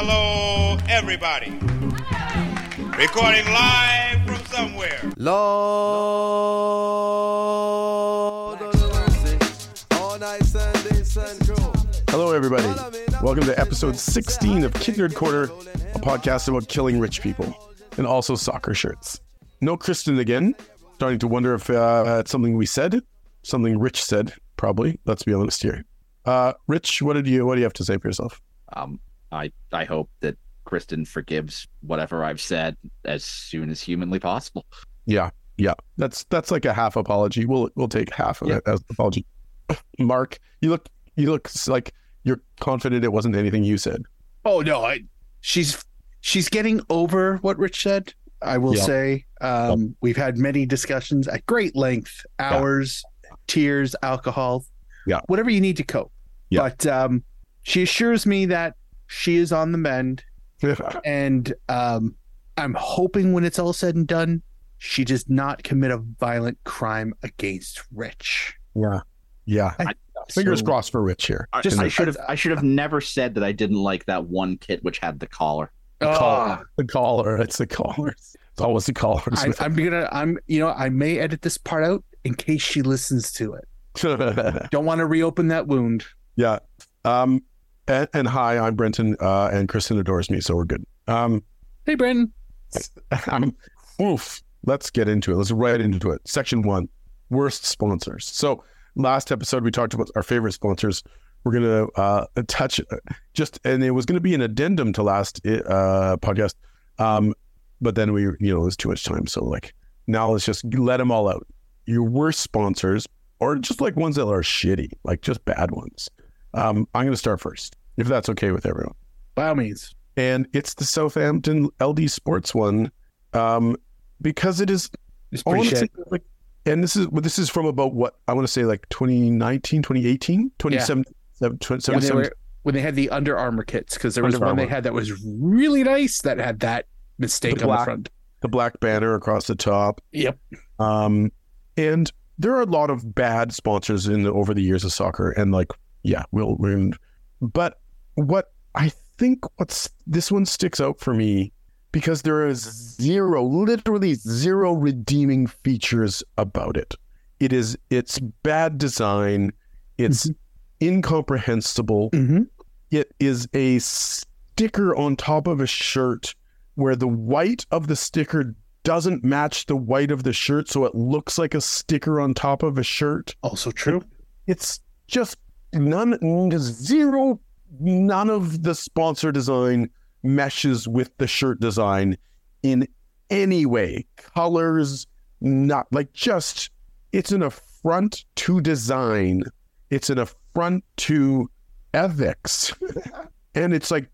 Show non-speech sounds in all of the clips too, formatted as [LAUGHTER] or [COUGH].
Hello, everybody. Recording live from somewhere. Lord of mercy. All night Sunday, sun. Hello, everybody. Welcome to episode 16 of Kit Nerd Corner, a podcast about killing rich people and also soccer shirts. No Kristen again. Starting to wonder if uh, it's something we said, something Rich said. Probably. Let's be honest here. Uh, Rich, what did you what do you have to say for yourself? Um, I I hope that Kristen forgives whatever I've said as soon as humanly possible. Yeah, yeah. That's that's like a half apology. We'll we'll take half of Yeah. it as an apology. [LAUGHS] Mark, you look you look like you're confident it wasn't anything you said. Oh no, I she's she's getting over what Rich said. I will Yeah. say um, we've had many discussions at great length, hours, tears, alcohol, Yeah. whatever you need to cope. Yeah. But um, she assures me that she is on the mend, [LAUGHS] and um, I'm hoping when it's all said and done, she does not commit a violent crime against Rich. yeah. Yeah. I- Fingers So- crossed for Rich here. I, Just- I should have I should have never said that I didn't like that one kit which had the collar. The Ah. caller. The caller. It's the caller. It's always the callers. I, I'm gonna, I'm, you know, I may edit this part out in case she listens to it. [LAUGHS] Don't want to reopen that wound. yeah. Um. And, and hi, I'm Brenton. Uh, and Kristen adores me, so we're good. Um. Hey, Brenton. [LAUGHS] I'm, oof. Let's get into it. Let's right into it. Section one: worst sponsors. So last episode we talked about our favorite sponsors. We're gonna uh, touch just, and it was gonna be an addendum to last uh, podcast. Um, but then we, you know, it was too much time. So like now let's just let them all out. Your worst sponsors, or just like ones that are shitty, like just bad ones. Um, I'm gonna start first, if that's okay with everyone By all means. and it's the Southampton LD Sports one, um, because it is It's pretty shit. like, and this is well, this is from about what I want to say like 2019, 2018, 2017, When they, 2017. were, when they had the Under Armour kits, because there was Under one they had that was really nice that had that mistake The on the front. the black banner across the top. Yep. Um, and there are a lot of bad sponsors in the, over the years of soccer, and like, yeah, we'll, we'll but what I think what's this one sticks out for me because there is zero, literally zero redeeming features about it. It is it's bad design, it's incomprehensible. Mm-hmm. It is a sticker on top of a shirt where the white of the sticker doesn't match the white of the shirt, so it looks like a sticker on top of a shirt. Also true. It's just none, zero, none of the sponsor design meshes with the shirt design in any way. Colors, not like just, it's an affront to design, it's an affront to ethics. [LAUGHS] and it's like,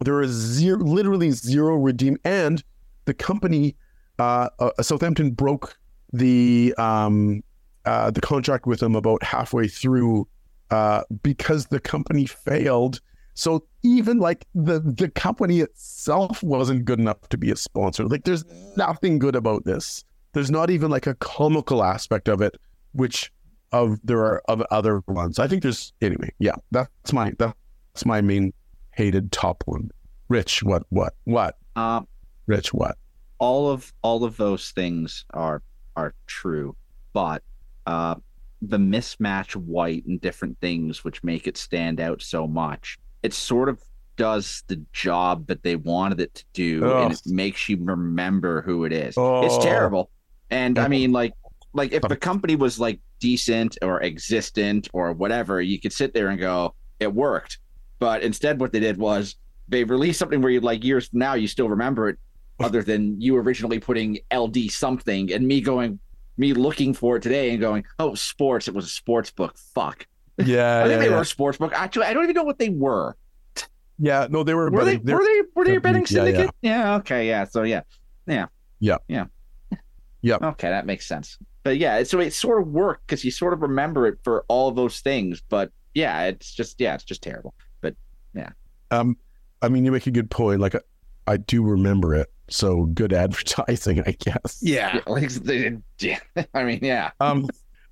there is zero, literally zero redeem. And the company, uh, uh, Southampton broke the um, uh, the contract with them about halfway through uh, because the company failed. So even like the the company itself wasn't good enough to be a sponsor. Like there's nothing good about this. There's not even like a comical aspect of it, which of there are of other ones. I think there's anyway. Yeah, that's my that's my main hated top one. Rich, what what what? Uh, Rich, what? all of all of those things are are true, but uh, the mismatch white and different things which make it stand out so much, it sort of does the job that they wanted it to do, and it makes you remember who it is. Oh. It's terrible, and I mean, like, like if the company was like decent or existent or whatever, you could sit there and go, it worked. But instead, what they did was they released something where you like years from now you still remember it [LAUGHS] other than you originally putting LD something and me going, me looking for it today and going, oh, sports. It was a sports book. Fuck. Yeah, I think yeah, they yeah. were a sports book. Actually, I don't even know what they were. yeah. No, they were. Were they? betting- they Were they? Were they a betting Yeah, yeah. syndicate? Yeah. Okay. Yeah. So yeah. Yeah. Yeah. Yeah. Yep. Okay, that makes sense. But yeah, so it sort of worked because you sort of remember it for all of those things. But yeah, it's just yeah, it's just terrible. But yeah. Um, I mean, you make a good point. Like, I do remember it. So good advertising, I guess. Yeah. yeah, like, they- yeah, [LAUGHS] I mean, yeah. Um,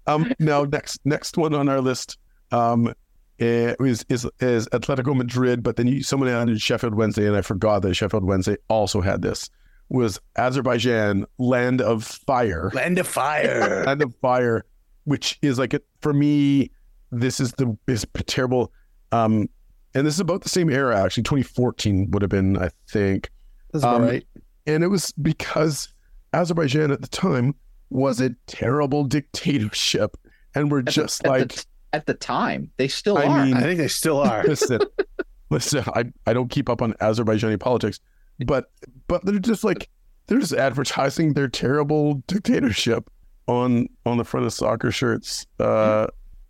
um. Now, next next one on our list. Um, eh, is is is Atletico Madrid, but then you, someone added Sheffield Wednesday, and I forgot that Sheffield Wednesday also had this. Was Azerbaijan land of fire? Land of fire. [LAUGHS] Land of fire, which is like a, for me, this is the is terrible. Um, and this is about the same era actually. 2014 would have been, I think, That's Um, right. And it was because Azerbaijan at the time was a terrible dictatorship, and we're At the- just at like, the, at the time, they still I are. mean, I think they still are. listen, [LAUGHS] listen. I, I don't keep up on Azerbaijani politics, but but they're just like they're just advertising their terrible dictatorship on on the front of soccer shirts. Uh,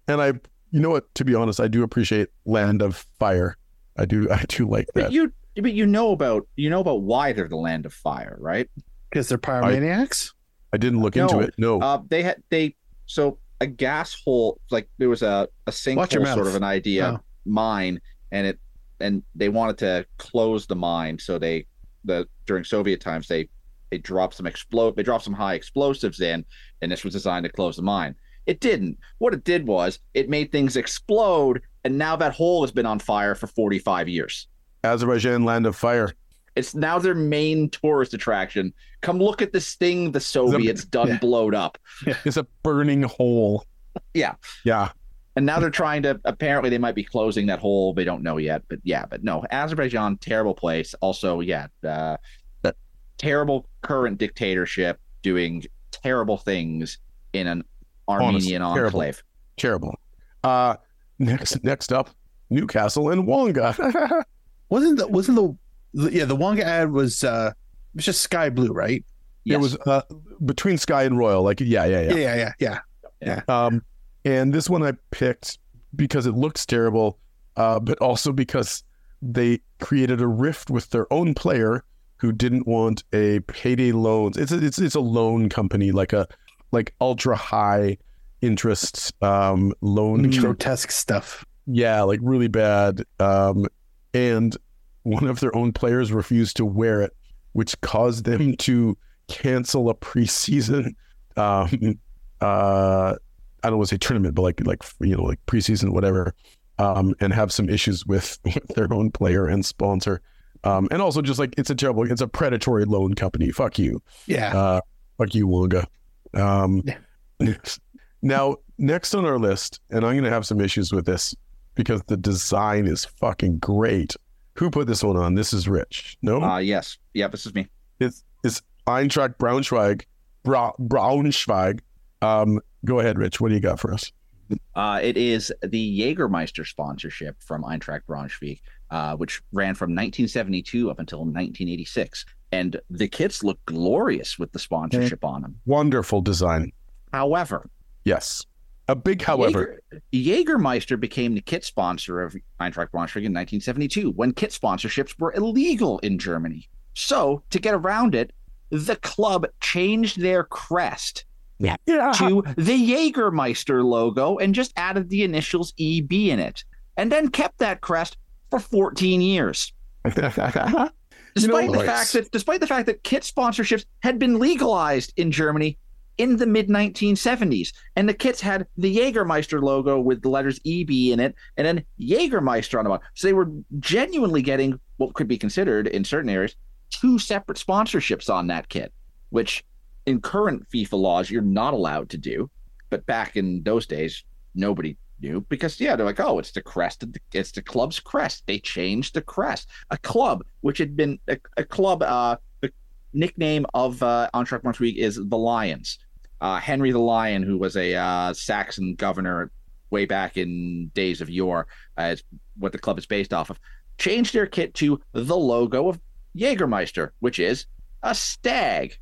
and I, you know what? To be honest, I do appreciate Land of Fire. I do I do like but that. you, but you know about you know about why they're the land of fire, right? Because they're pyromaniacs. I didn't look into it. No, Uh, they had they so a gas hole like there was a a Watch sinkhole sort of an idea Oh. mine, and it and they wanted to close the mine, so they the during Soviet times they they dropped some explode they dropped some high explosives in, and this was designed to close the mine. It didn't. What it did was it made things explode, and now that hole has been on fire for forty five years. Azerbaijan Land of Fire. It's now their main tourist attraction. Come look at this thing the Soviets done Yeah. blowed up. It's a burning hole. Yeah. Yeah. And now they're trying to apparently they might be closing that hole. They don't know yet. But yeah, but no, Azerbaijan, terrible place. Also, yeah, uh that terrible current dictatorship doing terrible things in an Armenian terrible. enclave. Terrible. Uh next next up, Newcastle and Wonga. [LAUGHS] Wasn't the wasn't the, yeah the Wonga ad was uh it was just sky blue right? It was uh, between Sky and Royal. Like yeah, yeah, yeah. Yeah yeah yeah. Um, and this one I picked because it looks terrible, uh, but also because they created a rift with their own player who didn't want a payday loans. It's a, it's it's a loan company like a like ultra high interest um, loan. Mm, company. Grotesque stuff. Yeah, like really bad. Um, and one of their own players refused to wear it, which caused them to cancel a preseason. [LAUGHS] Um, uh, I don't want to say tournament, but like like you know like preseason whatever, um, and have some issues with, [LAUGHS] with their own player and sponsor. Um, and also just like it's a terrible, it's a predatory loan company. Fuck you. Yeah. Uh, fuck you, Wonga. Um, Yeah. [LAUGHS] now, next on our list, and I'm going to have some issues with this because the design is fucking great. Who put this one on? This is Rich. No, Uh yes. Yeah, this is me. it's it's Eintracht Braunschweig. Bra- Braunschweig. Um, go ahead, Rich. What do you got for us? Uh, it is the Jägermeister sponsorship from Eintracht Braunschweig, uh, which ran from 1972 up until 1986. And the kits look glorious with the sponsorship on them. Wonderful design. However, Yes, a big however. Jaeger, Jägermeister became the kit sponsor of Eintracht Braunschweig in 1972 when kit sponsorships were illegal in Germany. So, to get around it, the club changed their crest Yeah. to the Jägermeister logo and just added the initials EB in it, and then kept that crest for 14 years. [LAUGHS] Despite the fact that despite the fact that kit sponsorships had been legalized in Germany in the mid 1970s, and the kits had the Jägermeister logo with the letters EB in it, and then Jägermeister on the bottom. So they were genuinely getting what could be considered in certain areas two separate sponsorships on that kit, which in current FIFA laws you're not allowed to do, but back in those days nobody knew because yeah they're like oh it's the crest the, it's the club's crest. They changed the crest. A club which had been a, a club uh the nickname of uh Eintracht Braunschweig is the Lions uh Henry the Lion who was a uh Saxon governor way back in days of yore uh, what the club is based off of changed their kit to the logo of Jägermeister which is a stag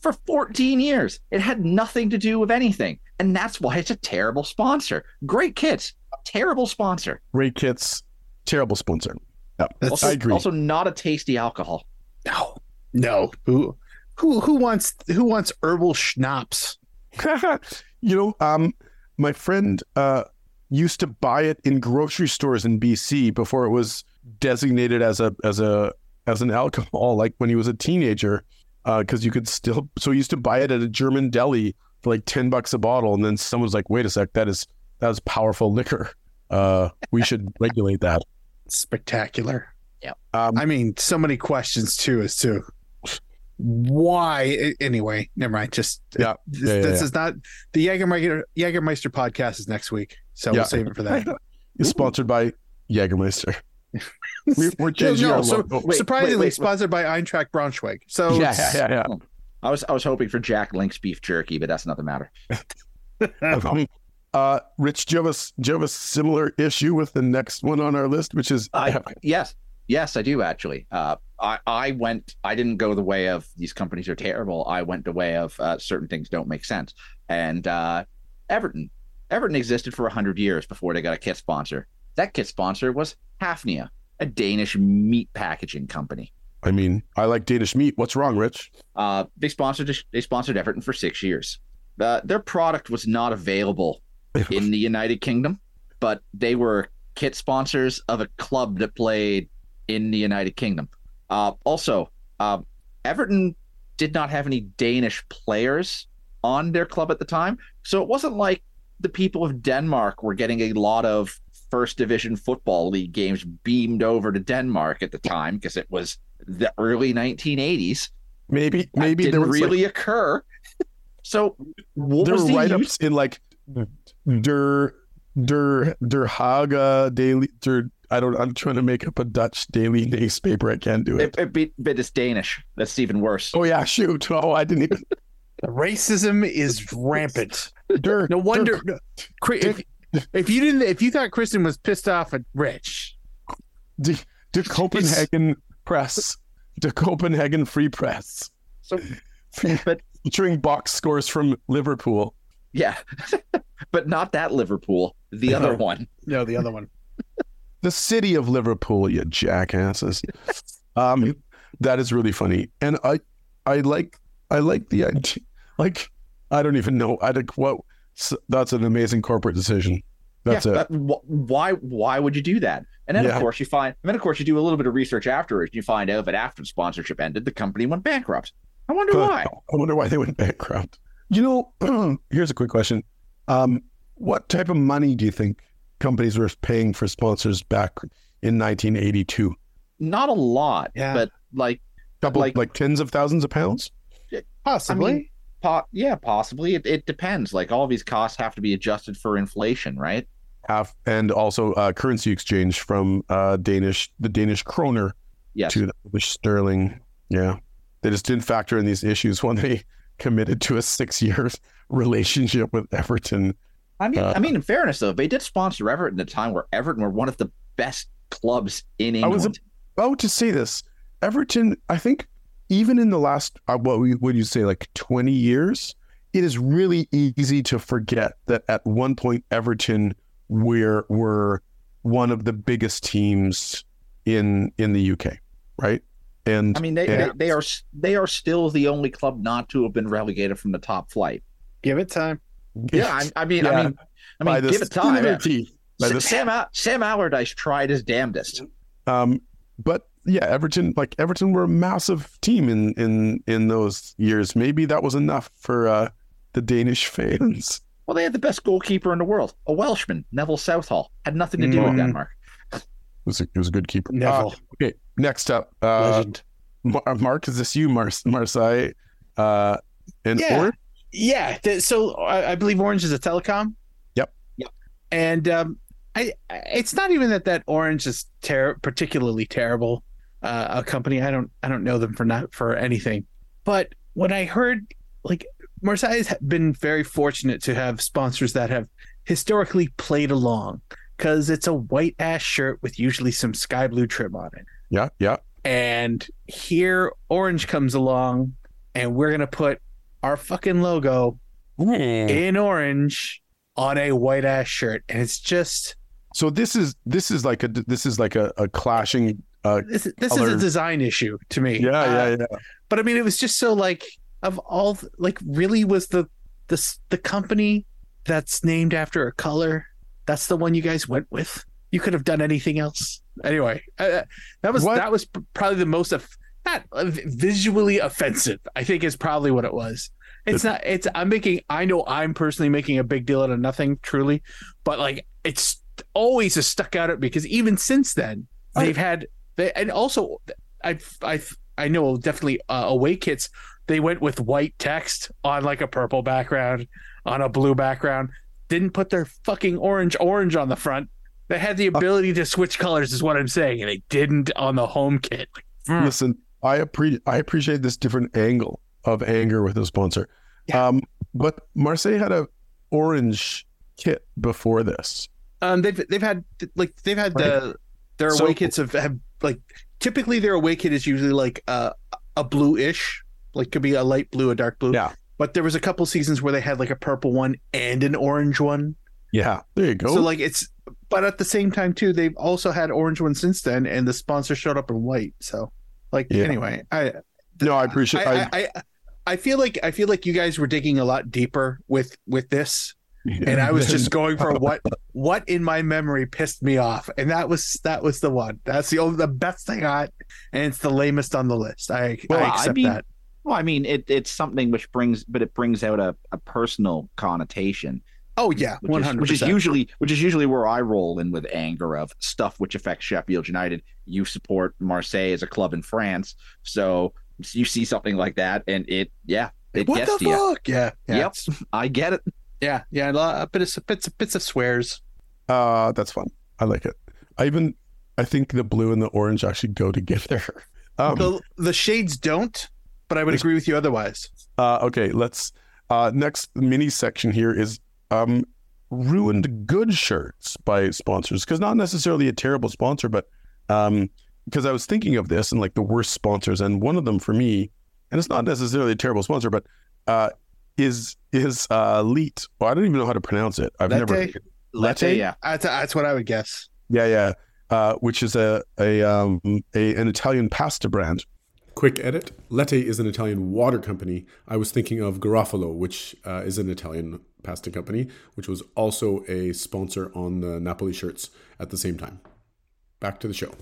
for 14 years. It had nothing to do with anything. And that's why it's a terrible sponsor. Great kits, terrible sponsor. Great kits, terrible sponsor. Yeah, Also, I agree. also not a tasty alcohol. No. No. Who who who wants who wants herbal schnapps? [LAUGHS] you know, um, my friend uh, used to buy it in grocery stores in BC before it was designated as a as a as an alcohol, like when he was a teenager, because you could still. So he used to buy it at a German deli for like ten bucks a bottle, and then someone was like, "Wait a sec, that is that is powerful liquor." Uh, we should [LAUGHS] regulate that. Spectacular. Um, I mean, so many questions too as to why. Anyway, never mind. Just Yeah. This, Yeah, yeah, this yeah. is not the Jägermeister Jägermeister podcast is next week, so Yeah. we'll save it for that. [LAUGHS] it's sponsored by Jägermeister. We, [LAUGHS] we're No, changing no, our so- logo. Wait, surprisingly wait, wait. sponsored by Eintracht Braunschweig. So yeah, it's- yeah, yeah, I was I was hoping for Jack Link's beef jerky, but that's another matter. [LAUGHS] Uh, Rich, do you, have a, s- do you have a similar issue with the next one on our list, which is I, yes, yes, I do actually. Uh, I I went. I didn't go the way of these companies are terrible. I went the way of uh, certain things don't make sense. And uh, Everton, Everton existed for hundred years before they got a kit sponsor. That kit sponsor was Hafnia, a Danish meat packaging company. I mean, I like Danish meat. What's wrong, Rich? Uh, they sponsored they sponsored Everton for six years. Uh, their product was not available [LAUGHS] in the United Kingdom, but they were kit sponsors of a club that played in the United Kingdom. Uh, also, uh, Everton did not have any Danish players on their club at the time, so it wasn't like the people of Denmark were getting a lot of first division football league games beamed over to Denmark at the time because it was the early 1980s. Maybe, That maybe there didn't was like, really occur. So what there was were the write ups in like Der Der Der Haga Daily Der. I don't. I'm trying to make up a Dutch daily newspaper. I can't do it. It, it, be- but it's Danish. That's even worse. Oh yeah, shoot. [LAUGHS] Oh, I didn't even. racism is rampant. Der, No wonder. Der, no, Chri- if, if you didn't, if you thought Kristen was pissed off at Rich, the, the Copenhagen Press, the Copenhagen Free Press, So, [LAUGHS] but featuring box scores from Liverpool. yeah, [LAUGHS] but not that Liverpool. The other one. [LAUGHS] no, the other one. [LAUGHS] The city of Liverpool, you jackasses. [LAUGHS] Um, that is really funny, and I, I like, I like the idea. Like, I don't even know. I think what. That's an amazing corporate decision. That's yeah, it. that- wh- why? Why would you do that? And then Yeah. of course you find. And then of course you do a little bit of research afterwards. And you find out that after the sponsorship ended, the company went bankrupt. I wonder why. I wonder why they went bankrupt. You know, [CLEARS THROAT] here's a quick question. Um, what type of money do you think companies were paying for sponsors back in 1982? Not a lot. Yeah. But like, Couple Like- like, tens of thousands of pounds? Possibly. I mean, po- yeah, possibly. It, it depends. Like all these costs have to be adjusted for inflation, right? Half and also uh, currency exchange from uh, Danish the Danish kroner Yes. to the sterling. Yeah. They just didn't factor in these issues when they [LAUGHS] committed to a six year [LAUGHS] relationship with Everton. I mean, Uh, I mean, in fairness though, they did sponsor Everton at a time where Everton were one of the best clubs in I England. was about to say this. Everton, I think, even in the last uh, what would you say, like twenty years, it is really easy to forget that at one point Everton were were one of the biggest teams in in the UK, right? And I mean, they, Yeah. they they are they are still the only club not to have been relegated from the top flight. Give it time. Yeah, I, I mean, I mean, I mean, the give it skin of time. their yeah. teeth. By the Sam Al- Sam Allardyce tried his damnedest. Um, but yeah, Everton, like Everton, were a massive team in in in those years. Maybe that was enough for uh, the Danish [LAUGHS] fans. Well, they had the best goalkeeper in the world, a Welshman, Neville Southall. Had nothing to do with Mm. Denmark. It was a, it was a good keeper. Neville, Uh, okay, next up, uh, legend. Mar- Mark, is this you, Mar- Marseille? Uh, and Yeah. or Yeah. th- so I, I believe Orange is a telecom. Yep. Yep. And um, I, I- it's not even that that Orange is ter- particularly terrible. Uh, a company I don't I don't know them for not for anything. But when I heard like Marseille has been very fortunate to have sponsors that have historically played along because it's a white ass shirt with usually some sky blue trim on it. yeah, yeah, And here Orange comes along and we're gonna put our fucking logo in orange on a white ass shirt, and it's just So this is this is like a this is like a, a clashing. Uh, this. This is a design issue to me. yeah, Uh, yeah, yeah. But I mean, it was just so like of all like really was the the the company that's named after a color. That's the one you guys went with. You could have done anything else. Anyway, uh, that was What? that was probably the most of not uh, visually offensive. I think is probably what it was. It's not. It's. I'm making. I know I'm personally making a big deal out of nothing, truly, but like it's always has stuck out at because even since then they've had they and also I I I know definitely uh, away kits they went with white text on like a purple background on a blue background didn't put their fucking orange orange on the front they had the ability to switch colors is what I'm saying and they didn't on the home kit like. Listen, I appreciate I appreciate this different angle of anger with a sponsor. Yeah. Um, but Marseille had a orange kit before this. Um, they've they've had like they've had the their So- away kits have, have like typically their away kit is usually like a a bluish, like could be a light blue, a dark blue. Yeah. But there was a couple seasons where they had like a purple one and an orange one. Yeah, there you go. So like it's but at the same time too, they've also had orange ones since then, and the sponsor showed up in white. So like Yeah. anyway, I no, I appreciate. I, I, I, I I feel like I feel like you guys were digging a lot deeper with with this and I was just [LAUGHS] going for what what in my memory pissed me off, and that was that was the one. That's the only the best I got, and it's the lamest on the list. I Well, I I accept mean, that. Well, I mean, it, it's something which brings, but it brings out a, a personal connotation. Oh yeah, which one hundred which is usually which is usually where I roll in with anger of stuff which affects Sheffield United. You support Marseille as a club in France, so you see something like that, and it yeah, it What gets the to you. fuck? Yeah, yeah, Yep, I get it. yeah, yeah. A lot- a bit of bits bits of swears. uh, that's fun. I like it. I even I think the blue and the orange actually go together. [LAUGHS] Um, the the shades don't, but I would agree with you otherwise. Uh, okay, let's. Uh, next mini section here is um, ruined good shirts by sponsors because not necessarily a terrible sponsor, but um, because I was thinking of this and like the worst sponsors, and one of them for me, and it's not necessarily a terrible sponsor, but uh, is is uh, Leet. Well, I don't even know how to pronounce it. I've never. Latte? Latte? yeah. That's that's what I would guess. Yeah, yeah. Uh, which is a a um a an Italian pasta brand. Quick edit. Lete is an Italian water company. I was thinking of Garofalo, which uh, is an Italian pasta company, which was also a sponsor on the Napoli shirts at the same time. Back to the show.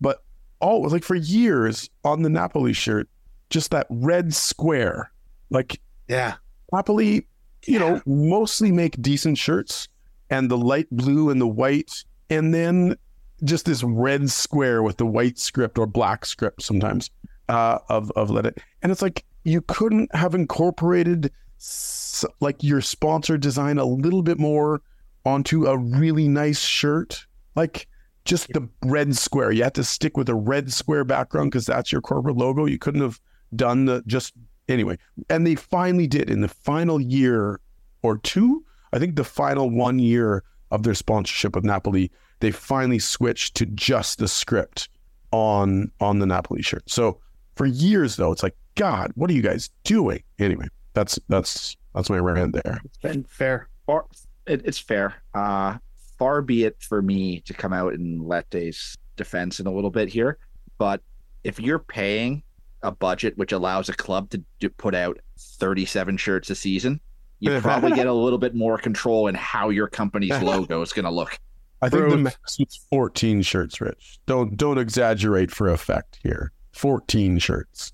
but all like for years on the Napoli shirt, just that red square. Like Yeah, Napoli, you know, mostly make decent shirts and the light blue and the white, and then just this red square with the white script or black script sometimes uh, of of let it. And it's like you couldn't have incorporated s- like your sponsor design a little bit more onto a really nice shirt, like just the red square. You had to stick with a red square background because that's your corporate logo. You couldn't have done the just anyway. And they finally did in the final year or two. I think the final one year of their sponsorship of Napoli, they finally switched to just the script on on the Napoli shirt. So for years though, it's like, God, what are you guys doing? Anyway, that's that's that's my rant there. it's been fair. Far, it, it's fair. Uh, far be it for me to come out and let Lete's defense in a little bit here, but if you're paying a budget which allows a club to do, put out 37 shirts a season, you [LAUGHS] probably get a little bit more control in how your company's [LAUGHS] logo is going to look. I think the Bruce. max was 14 shirts, Rich. Don't don't exaggerate for effect here. 14 shirts.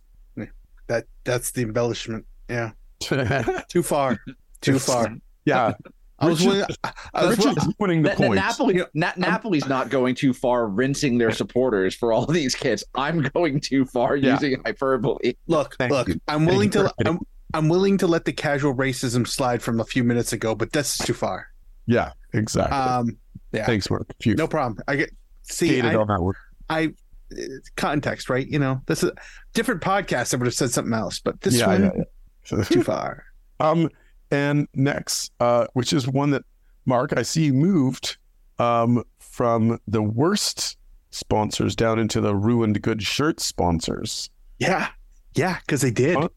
That that's the embellishment. Yeah, [LAUGHS] too far, too far. yeah, [LAUGHS] I was Richard- willing, I was Richard's winning the Na- Na- point. Napoli, Na- Napoli's not going too far rinsing their supporters for all these kids. I'm going too far Yeah. using hyperbole. Look, Thank look, you. I'm willing Thank to I'm, I'm willing to let the casual racism slide from a few minutes ago, but this is too far. Yeah, exactly. Um, yeah, Thanks, Mark. Phew. no problem. I get see Skated I, on that one. I it's context, right? You know, this is different podcast. I would have said something else, but this Yeah, one yeah, yeah. too far. Um, and next, uh, which is one that Mark I see moved um from the worst sponsors down into the ruined good shirt sponsors. Yeah, yeah, because they did. What?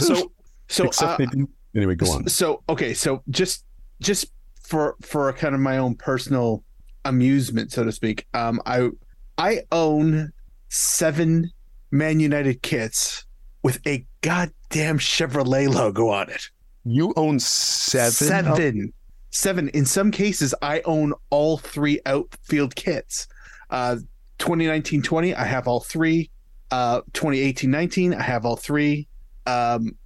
So, so uh, they didn't. Anyway, go on. So okay, so just just for for a kind of my own personal amusement, so to speak, um, I I own seven Man United kits with a goddamn Chevrolet logo on it. You own seven. Seven. Seven. In some cases, I own all three outfield kits. Uh 2019-20, I have all three. Uh 2018-19, I have all three. Um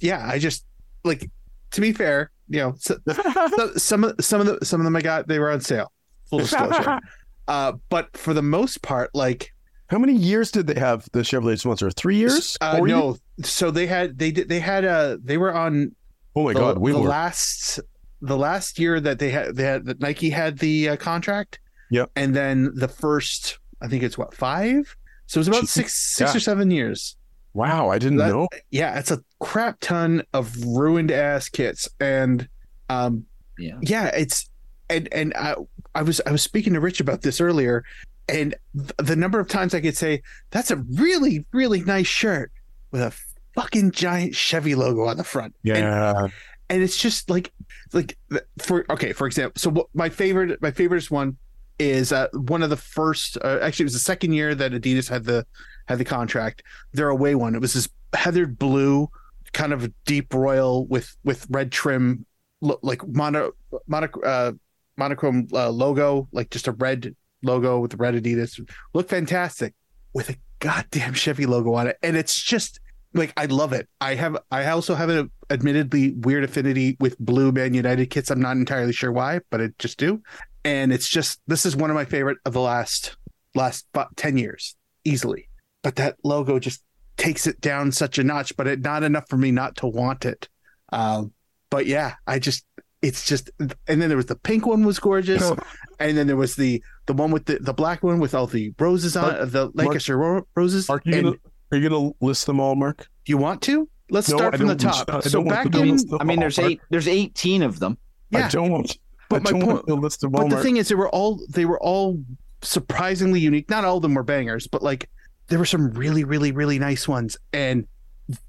yeah, I just like to be fair, you know, so, [LAUGHS] so- some of some of the some of them I got they were on sale. full disclosure. [LAUGHS] uh, but for the most part, like How many years did they have the Chevrolet sponsor? Three years? uh, Four years? no, so they had they did they had a they were on Oh my the, God, way the more. last the last year that they had they had that Nike had the uh, contract. Yep. And then the first, I think it's what five. So it was about Jeez. six six Yeah. or seven years. wow, I didn't That- know. Yeah, it's a crap ton of ruined ass kits, and um, Yeah. yeah, it's and and I I was I was speaking to Rich about this earlier, and th- the number of times I could say that's a really really nice shirt with a fucking giant Chevy logo on the front. Yeah. and it's just like like for okay for example so what my favorite my favorite one is uh, one of the first uh, actually it was the second year that adidas had the had the contract their away one it was this heathered blue kind of deep royal with with red trim like mono mono uh monochrome uh, logo like just a red logo with the red adidas look fantastic with a goddamn chevy logo on it and it's just like I love it. I have I also have an admittedly weird affinity with blue Man United kits. I'm not entirely sure why, but I just do. And it's just this is one of my favorite of the last last bu- 10 years easily. But that logo just takes it down such a notch, but it not enough for me not to want it. Um, but yeah, I just it's just and then there was the pink one was gorgeous, oh. and then there was the the one with the the black one with all the roses on it, the Lancashire ro- roses. Mark, you And gonna, are you going to list them all, Mark? do you want to? Let's No, start I from the top. I so back to in, I mean, all, there's Mark. eight. There's 18 of them. yeah, I don't. But I my point- want to list them all, but the Mark. thing is, they were all they were all surprisingly unique. Not all of them were bangers, but like there were some really, really, really nice ones, and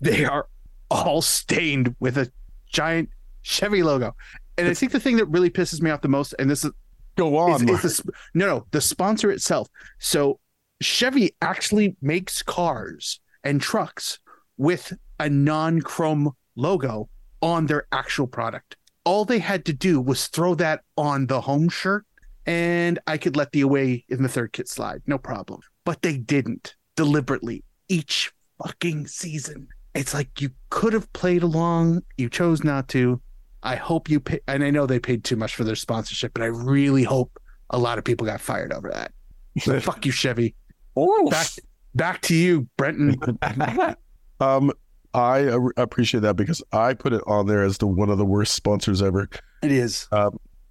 they are all stained with a giant Chevy logo. And I think the thing that really pisses me off the most, and this is Go on, is, is the no no the sponsor itself. So Chevy actually makes cars and trucks with a non-chrome logo on their actual product. All they had to do was throw that on the home shirt, and I could let the away in the third kit slide, no problem. But they didn't deliberately each fucking season. It's like you could have played along, you chose not to. I hope you pay, and I know they paid too much for their sponsorship, but I really hope a lot of people got fired over that. [LAUGHS] Fuck you, Chevy. Back, back to you, Brenton. [LAUGHS] um, I uh, appreciate that because I put it on there as the one of the worst sponsors ever. It is.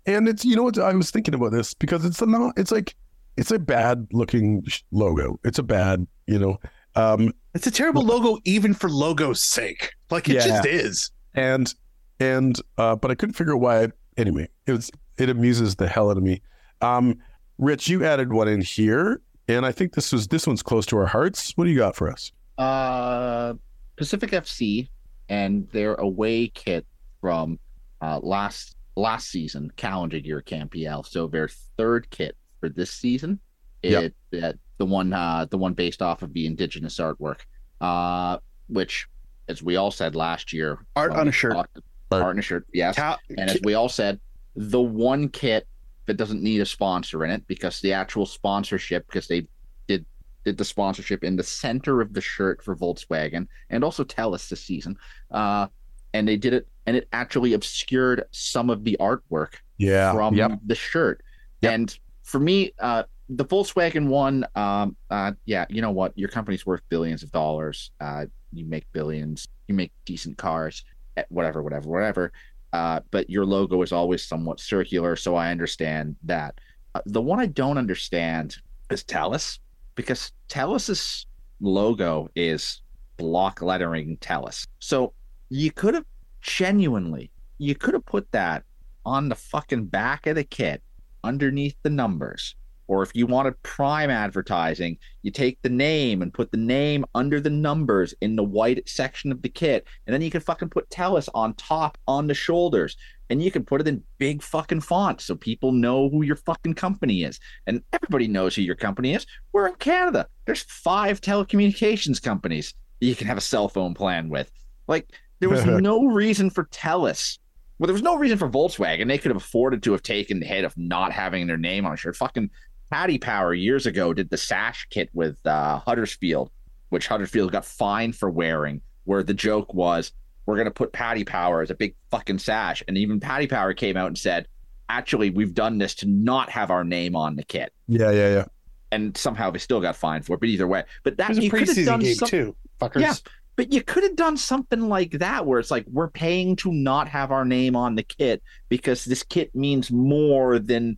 And it's you know what I was thinking about this because it's a not it's like it's a bad looking logo. It's a bad you know um It's a terrible logo, even for logo's sake. Like it Yeah. just is. and and uh but I couldn't figure out why. Anyway, it was it amuses the hell out of me. Um, Rich, you added one in here, and I think this was this one's close to our hearts. What do you got for us? Uh, Pacific FC and their away kit from uh, last last season, calendar year Campiel. So their third kit for this season. Yep. It that the one uh, the one based off of the indigenous artwork, uh, which as we all said last year, Art when on a shirt. talked- Art. art on a shirt, yes. Cal- And as we all said, the one kit that doesn't need a sponsor in it because the actual sponsorship, because they did did the sponsorship in the center of the shirt for Volkswagen and also Telus this season, uh, and they did it, and it actually obscured some of the artwork Yeah, from yep. the shirt. Yep. And for me, uh, the Volkswagen one, um, uh, yeah, you know what? Your company's worth billions of dollars. Uh, you make billions. You make decent cars. Whatever, whatever, whatever. Uh, but your logo is always somewhat circular, so I understand that. Uh, the one I don't understand is Telus, because Telus's logo is block lettering Telus. So you could have genuinely, you could have put that on the fucking back of the kit underneath the numbers. Or if you wanted prime advertising, you take the name and put the name under the numbers in the white section of the kit. And then you can fucking put Telus on top on the shoulders. And you can put it in big fucking font so people know who your fucking company is. And everybody knows who your company is. We're in Canada. There's five telecommunications companies that you can have a cell phone plan with. Like, there was [LAUGHS] no reason for Telus well, there was no reason for Volkswagen. They could have afforded to have taken the hit of not having their name on a shirt. Fucking Paddy Power years ago did the sash kit with uh, Huddersfield, which Huddersfield got fined for wearing, where the joke was, we're going to put Paddy Power as a big fucking sash. And even Paddy Power came out and said, actually we've done this to not have our name on the kit, Yeah, yeah, yeah. and somehow they still got fined for it. But either way, but It that was a you could have preseason done game some- too, fuckers. Yeah. But you could have done something like that where it's like we're paying to not have our name on the kit because this kit means more than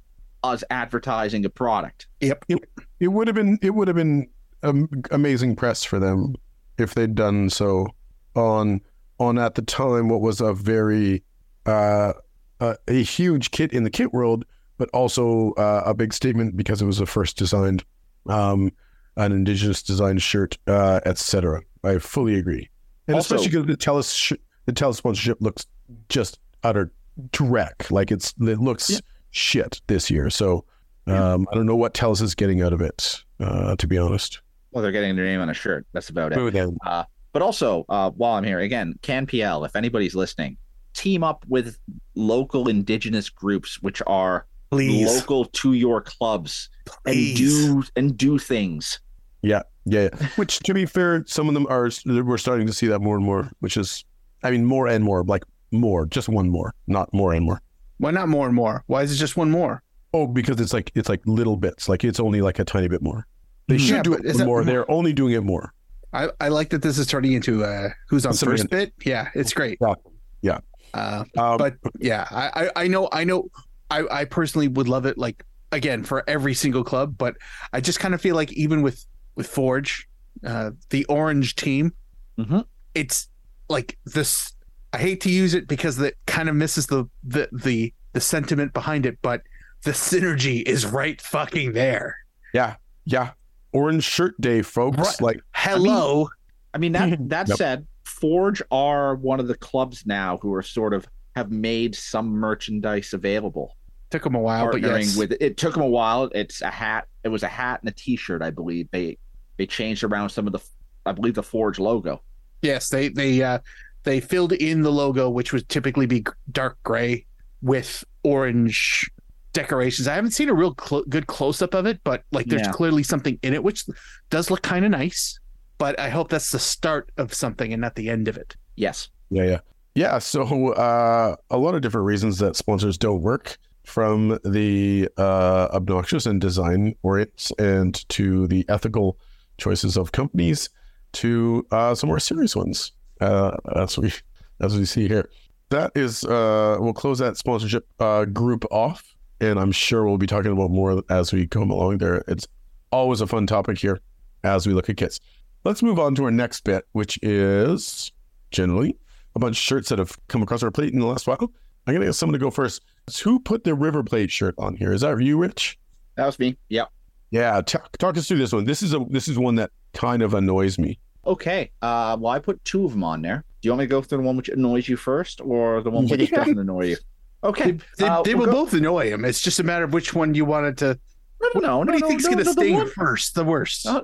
us advertising a product. Yep. It would have been it would have been um, amazing press for them if they'd done so on on at the time what was a very uh, uh, a huge kit in the kit world, but also uh, a big statement because it was the first designed um, an indigenous designed shirt, uh, etc. I fully agree, and Also- especially because the Telus sh- the Telus sponsorship looks just utter dreck. Like it's it looks Yeah. Shit this year. So um, I don't know what Telus is getting out of it, uh, to be honest. Well, they're getting their name on a shirt. That's about it. Them. But also, uh, while I'm here, again, CanPL, if anybody's listening, team up with local indigenous groups which are Please. local to your clubs and do and do things. Yeah, yeah, yeah. Which, to be fair, some of them are. We're starting to see that more and more. Which is, I mean, more and more. Like more, just one more, not more and more. Why not more and more? Why is it just one more? Oh, because it's like it's like little bits. Like it's only like a tiny bit more. They should Yeah, do it is that- more. They're only doing it more. I, I like that this is turning into uh who's on Somebody- first bit. Yeah, it's great. Yeah. Uh, Um, but yeah, I, I know I know I I personally would love it like again for every single club, but I just kind of feel like even with with Forge, uh, the orange team, Mhm. it's like this. I hate to use it because that kind of misses the the the the sentiment behind it, but the synergy is right fucking there. yeah, yeah. Orange Shirt Day, folks. Right. Like Hello. I mean that [LAUGHS] that Yep. said, Forge are one of the clubs now who are sort of have made some merchandise available. Took them a while, but yes. with it took them a while. It's a hat. It was a hat and a T-shirt, I believe. They they changed around some of the, I believe the Forge logo. Yes, they they uh they filled in the logo, which would typically be dark gray with orange decorations. I haven't seen a real cl- good close up of it, but like there's Yeah. clearly something in it, which does look kind of nice. But I hope that's the start of something and not the end of it. Yes, Yeah, yeah. Yeah, so uh, a lot of different reasons that sponsors don't work from the uh, obnoxious and design orients and to the ethical choices of companies to uh, some more serious ones. Uh, as we as we see here. That is uh, we'll close that sponsorship uh, group off and I'm sure we'll be talking about more as we come along there. It's always a fun topic here as we look at kits. Let's move on to our next bit, which is generally a bunch of shirts that have come across our plate in the last while. I'm gonna get someone to go first. Who put the River Plate shirt on here? Is that you, Rich? that was me. Yep. Yeah, talk, talk us through this one. This is a this is one that kind of annoys me. Okay. Uh, well, I put two of them on there. Do you want me to go through the one which annoys you first, or the one which [LAUGHS] Yeah. doesn't annoy you? Okay. They, they, Uh, they we'll will go- both annoy him. It's just a matter of which one you wanted to. No, no, no. what no, do you no, think's no, going to no, the sting one- first? The worst. Uh,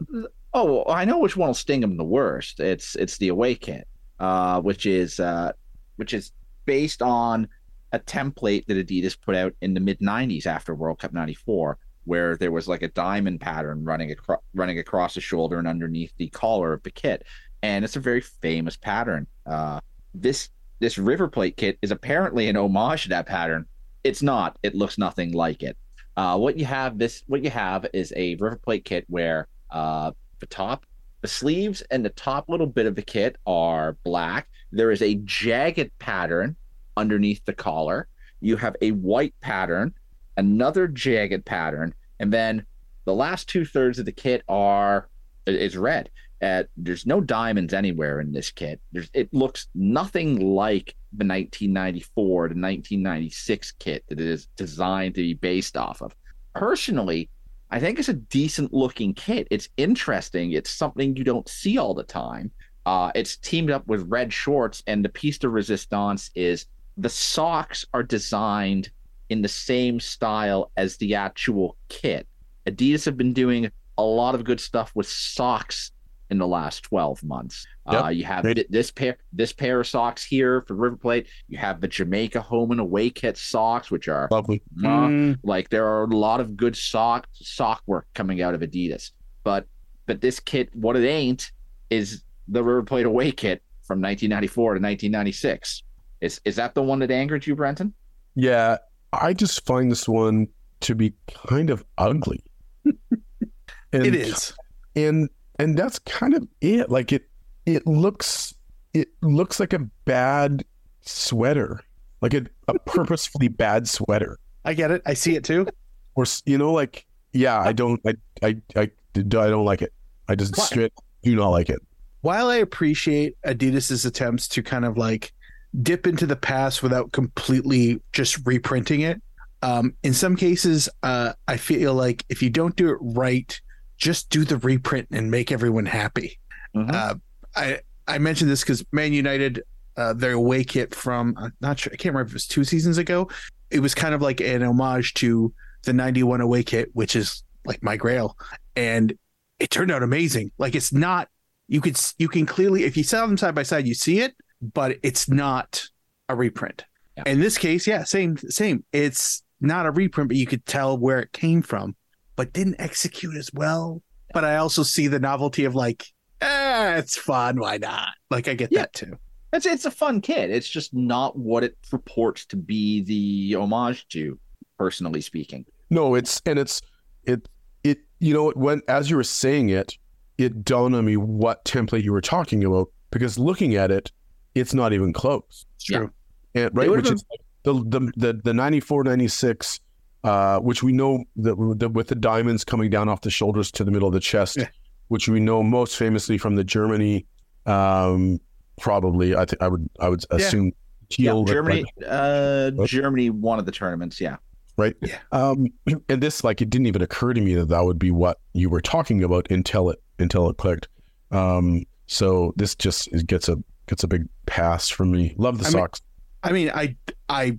oh, I know which one will sting him the worst. It's it's the away kit, uh, which is uh, which is based on a template that Adidas put out in the mid '90s after World Cup '94, where there was like a diamond pattern running across running across the shoulder and underneath the collar of the kit, and it's a very famous pattern. Uh, this this River Plate kit is apparently an homage to that pattern. It's not. It looks nothing like it. Uh, what you have this what you have is a River Plate kit where uh, the top, the sleeves, and the top little bit of the kit are black. There is a jagged pattern underneath the collar. You have a white pattern, another jagged pattern, and then the last two thirds of the kit are is red. Uh, there's no diamonds anywhere in this kit. There's it looks nothing like the 1994 to 1996 kit that it is designed to be based off of. Personally, I think it's a decent looking kit. It's interesting. It's something you don't see all the time. Uh, it's teamed up with red shorts, and the piece de resistance is the socks are designed in the same style as the actual kit. Adidas have been doing a lot of good stuff with socks in the last 12 months. Yep. Uh, you have Great. th- this pair this pair of socks here for River Plate. You have the Jamaica home and away kit socks, which are Lovely. mwah. Mm, Like there are a lot of good sock sock work coming out of Adidas, but but this kit, what it ain't, is the River Plate away kit from 1994 to 1996. Is is that the one that angered you, Brenton? Yeah, I just find this one to be kind of ugly. [LAUGHS] and, it is. and and that's kind of it. Like it, it looks, it looks like a bad sweater, like a, a [LAUGHS] purposefully bad sweater, I get it. I see it too. or you know, like yeah, I don't, I, I, I, I don't like it. I just straight do not like it. While I appreciate Adidas's attempts to kind of like dip into the past without completely just reprinting it, um, in some cases, uh, I feel like if you don't do it right, just do the reprint and make everyone happy. Mhm. Uh, I I mentioned this because Man United, uh, their away kit from I'm not sure I can't remember if it was two seasons ago. It was kind of like an homage to the '91 away kit, which is like my grail, and it turned out amazing. Like it's not you could you can clearly if you saw them side by side, you see it, but it's not a reprint. Yeah. In this case, yeah, same same. It's not a reprint, but you could tell where it came from, but didn't execute as well. But I also see the novelty of like, eh, it's fun. Why not? Like I get Yeah. that too. It's it's a fun kid. It's just not what it purports to be the homage to, personally speaking. No, it's and it's it it you know when as you were saying it, it dawned on me what template you were talking about because looking at it, it's not even close. It's Yeah. true. And right, which is the the the the 94 96 uh which we know that the, with the diamonds coming down off the shoulders to the middle of the chest, Yeah. which we know most famously from the Germany um probably I think I would I would Yeah. assume teal yeah, Germany, uh, What? Germany won of the tournaments. Yeah, right? Yeah. Um, [CLEARS THROAT] and this, like, it didn't even occur to me that that would be what you were talking about until it until it clicked. Um, so this just it gets a gets a big pass for me. Love the I mean- socks. I mean, I I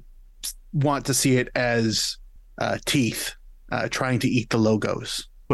want to see it as uh, teeth uh, trying to eat the logos. [LAUGHS]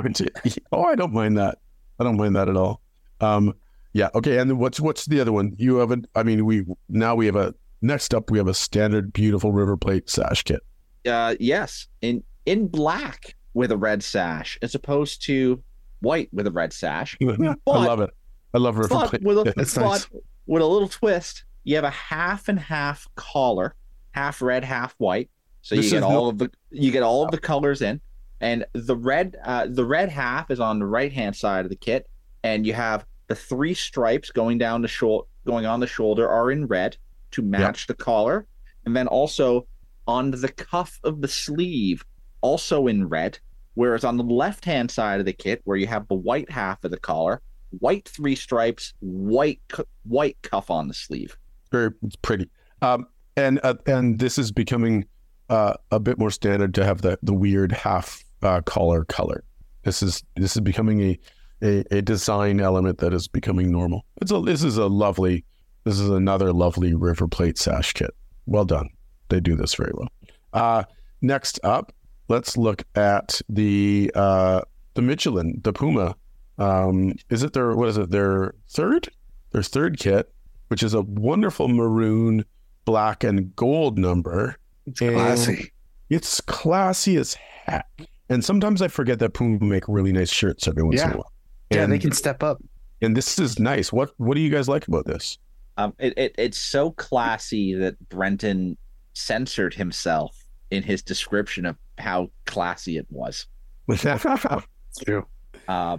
oh, I don't mind that. I don't mind that at all. Um, yeah. Okay. And what's what's the other one? You have a. I mean, we now we have a. Next up, we have a standard, beautiful River Plate sash kit. uh, yes, in in black with a red sash, as opposed to white with a red sash. [LAUGHS] I love it. I love River But Plate. with a, That's but nice. With a little twist, you have a half and half collar, half red, half white. So This you get all no- of the you get all of the colors in, and the red uh, the red half is on the right hand side of the kit, and you have the three stripes going down the shoulder going on the shoulder are in red to match the collar, and then also on the cuff of the sleeve also in red. Whereas on the left hand side of the kit, where you have the white half of the collar, white three stripes, white white cuff on the sleeve. very pretty. Um and uh, and this is becoming uh a bit more standard to have the the weird half uh collar color. This is this is becoming a a, a design element that is becoming normal. It's a this is a lovely this is another lovely river plate sash kit. Well done. They do this very well. Uh next up let's look at the uh the michelin the puma um is it their what is it their third their third kit which is a wonderful maroon, black, and gold number. It's And classy. It's classy as heck. And sometimes I forget that Puma make really nice shirts every once in a while. Yeah, they can step up. and this is nice. What What do you guys like about this? Um, it, it it's so classy that Brenton censored himself in his description of how classy it was. [LAUGHS] It's true. Uh,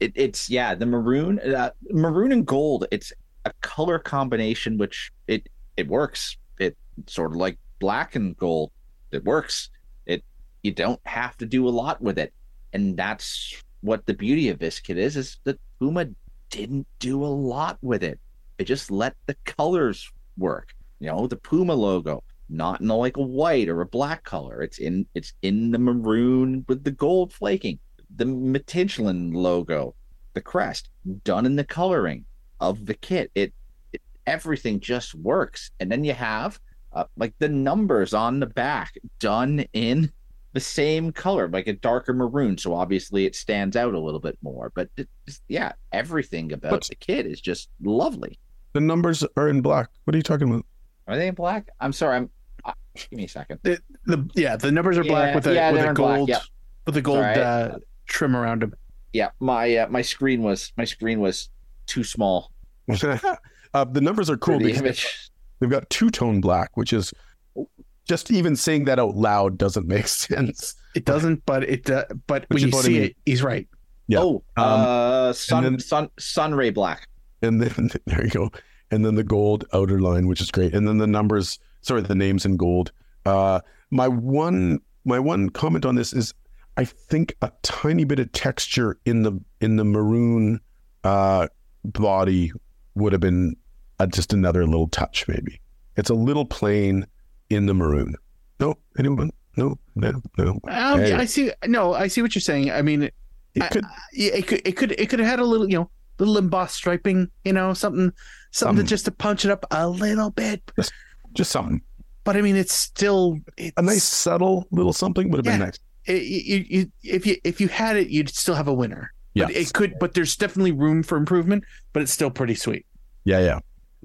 it, it's yeah, the maroon, uh, maroon and gold. It's a color combination which it it works. It sort of like black and gold. It works. It you don't have to do a lot with it, and that's what the beauty of this kit is. Is that Puma didn't do a lot with it. It just let the colors work. You know, the Puma logo, not in a, like a white or a black color. It's in it's in the maroon with the gold flaking the Michelin logo, the crest, done in the coloring of the kit. It, it everything just works, and then you have uh, like the numbers on the back done in the same color, like a darker maroon. So obviously it stands out a little bit more. But it, yeah, everything about But- the kit is just lovely. the numbers are in black. What are you talking about? Are they in black? I'm sorry. I'm. Uh, give me a second. The, the yeah, the numbers are black Yeah, with a yeah, with a in black, gold yeah. with a gold Alright. uh, trim around them. Yeah, my uh, my screen was my screen was too small [LAUGHS] uh, the numbers are cool the because image. they've got two tone black, which is just even saying that out loud doesn't make [LAUGHS] sense. It doesn't, but it. Uh, but But when you what I see mean. it, he's right. Yeah. Oh, Um, uh, sun, then- sun, sunray black. And then [LAUGHS] there you go. And then the gold outer line, which is great. And then the numbers, sorry, the names in gold. Uh, my one my one comment on this is I think a tiny bit of texture in the in the maroon uh, body would have been uh, just another little touch, maybe. It's a little plain in the maroon. No, anyone? No, no, no. Um. I see. No, I see what you're saying. I mean, It I- could yeah, it could, it could, it could have had a little, you know, little embossed striping. You know, something, something Some- to just to punch it up a little bit. just something. But I mean, it's still it's, A nice subtle little something would have been nice. It, you, you, if you if you had it, you'd still have a winner. But Yeah. it could. But there's definitely room for improvement. But it's still pretty sweet. Yeah, yeah.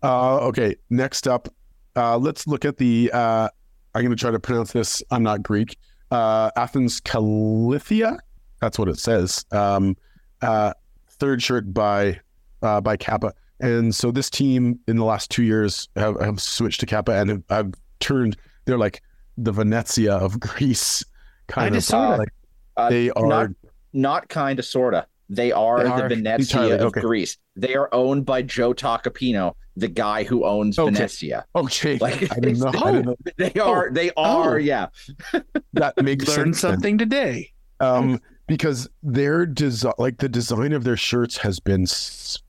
Uh, okay, next up, uh, let's look at the. Uh, I'm going to try to pronounce this. I'm not Greek. Uh, Athens Kallithea. That's what it says. Um, uh, third shirt by uh, by Kappa, and so this team in the last two years have, have switched to Kappa and have, have turned. They're like the Venezia of [LAUGHS] Greece, kind Kinda sorta. Like Uh, they are. not not kind of sorta. They are They the are Venezia entirely, of okay. Greece. They are owned by Joe Tacopina, the guy who owns Okay. Venezia. okay, Like, I didn't know. [LAUGHS] Know. [LAUGHS] They are. They are. Oh. Yeah. [LAUGHS] That makes Learn sense. then. something today. um, because their design, like the design of their shirts, has been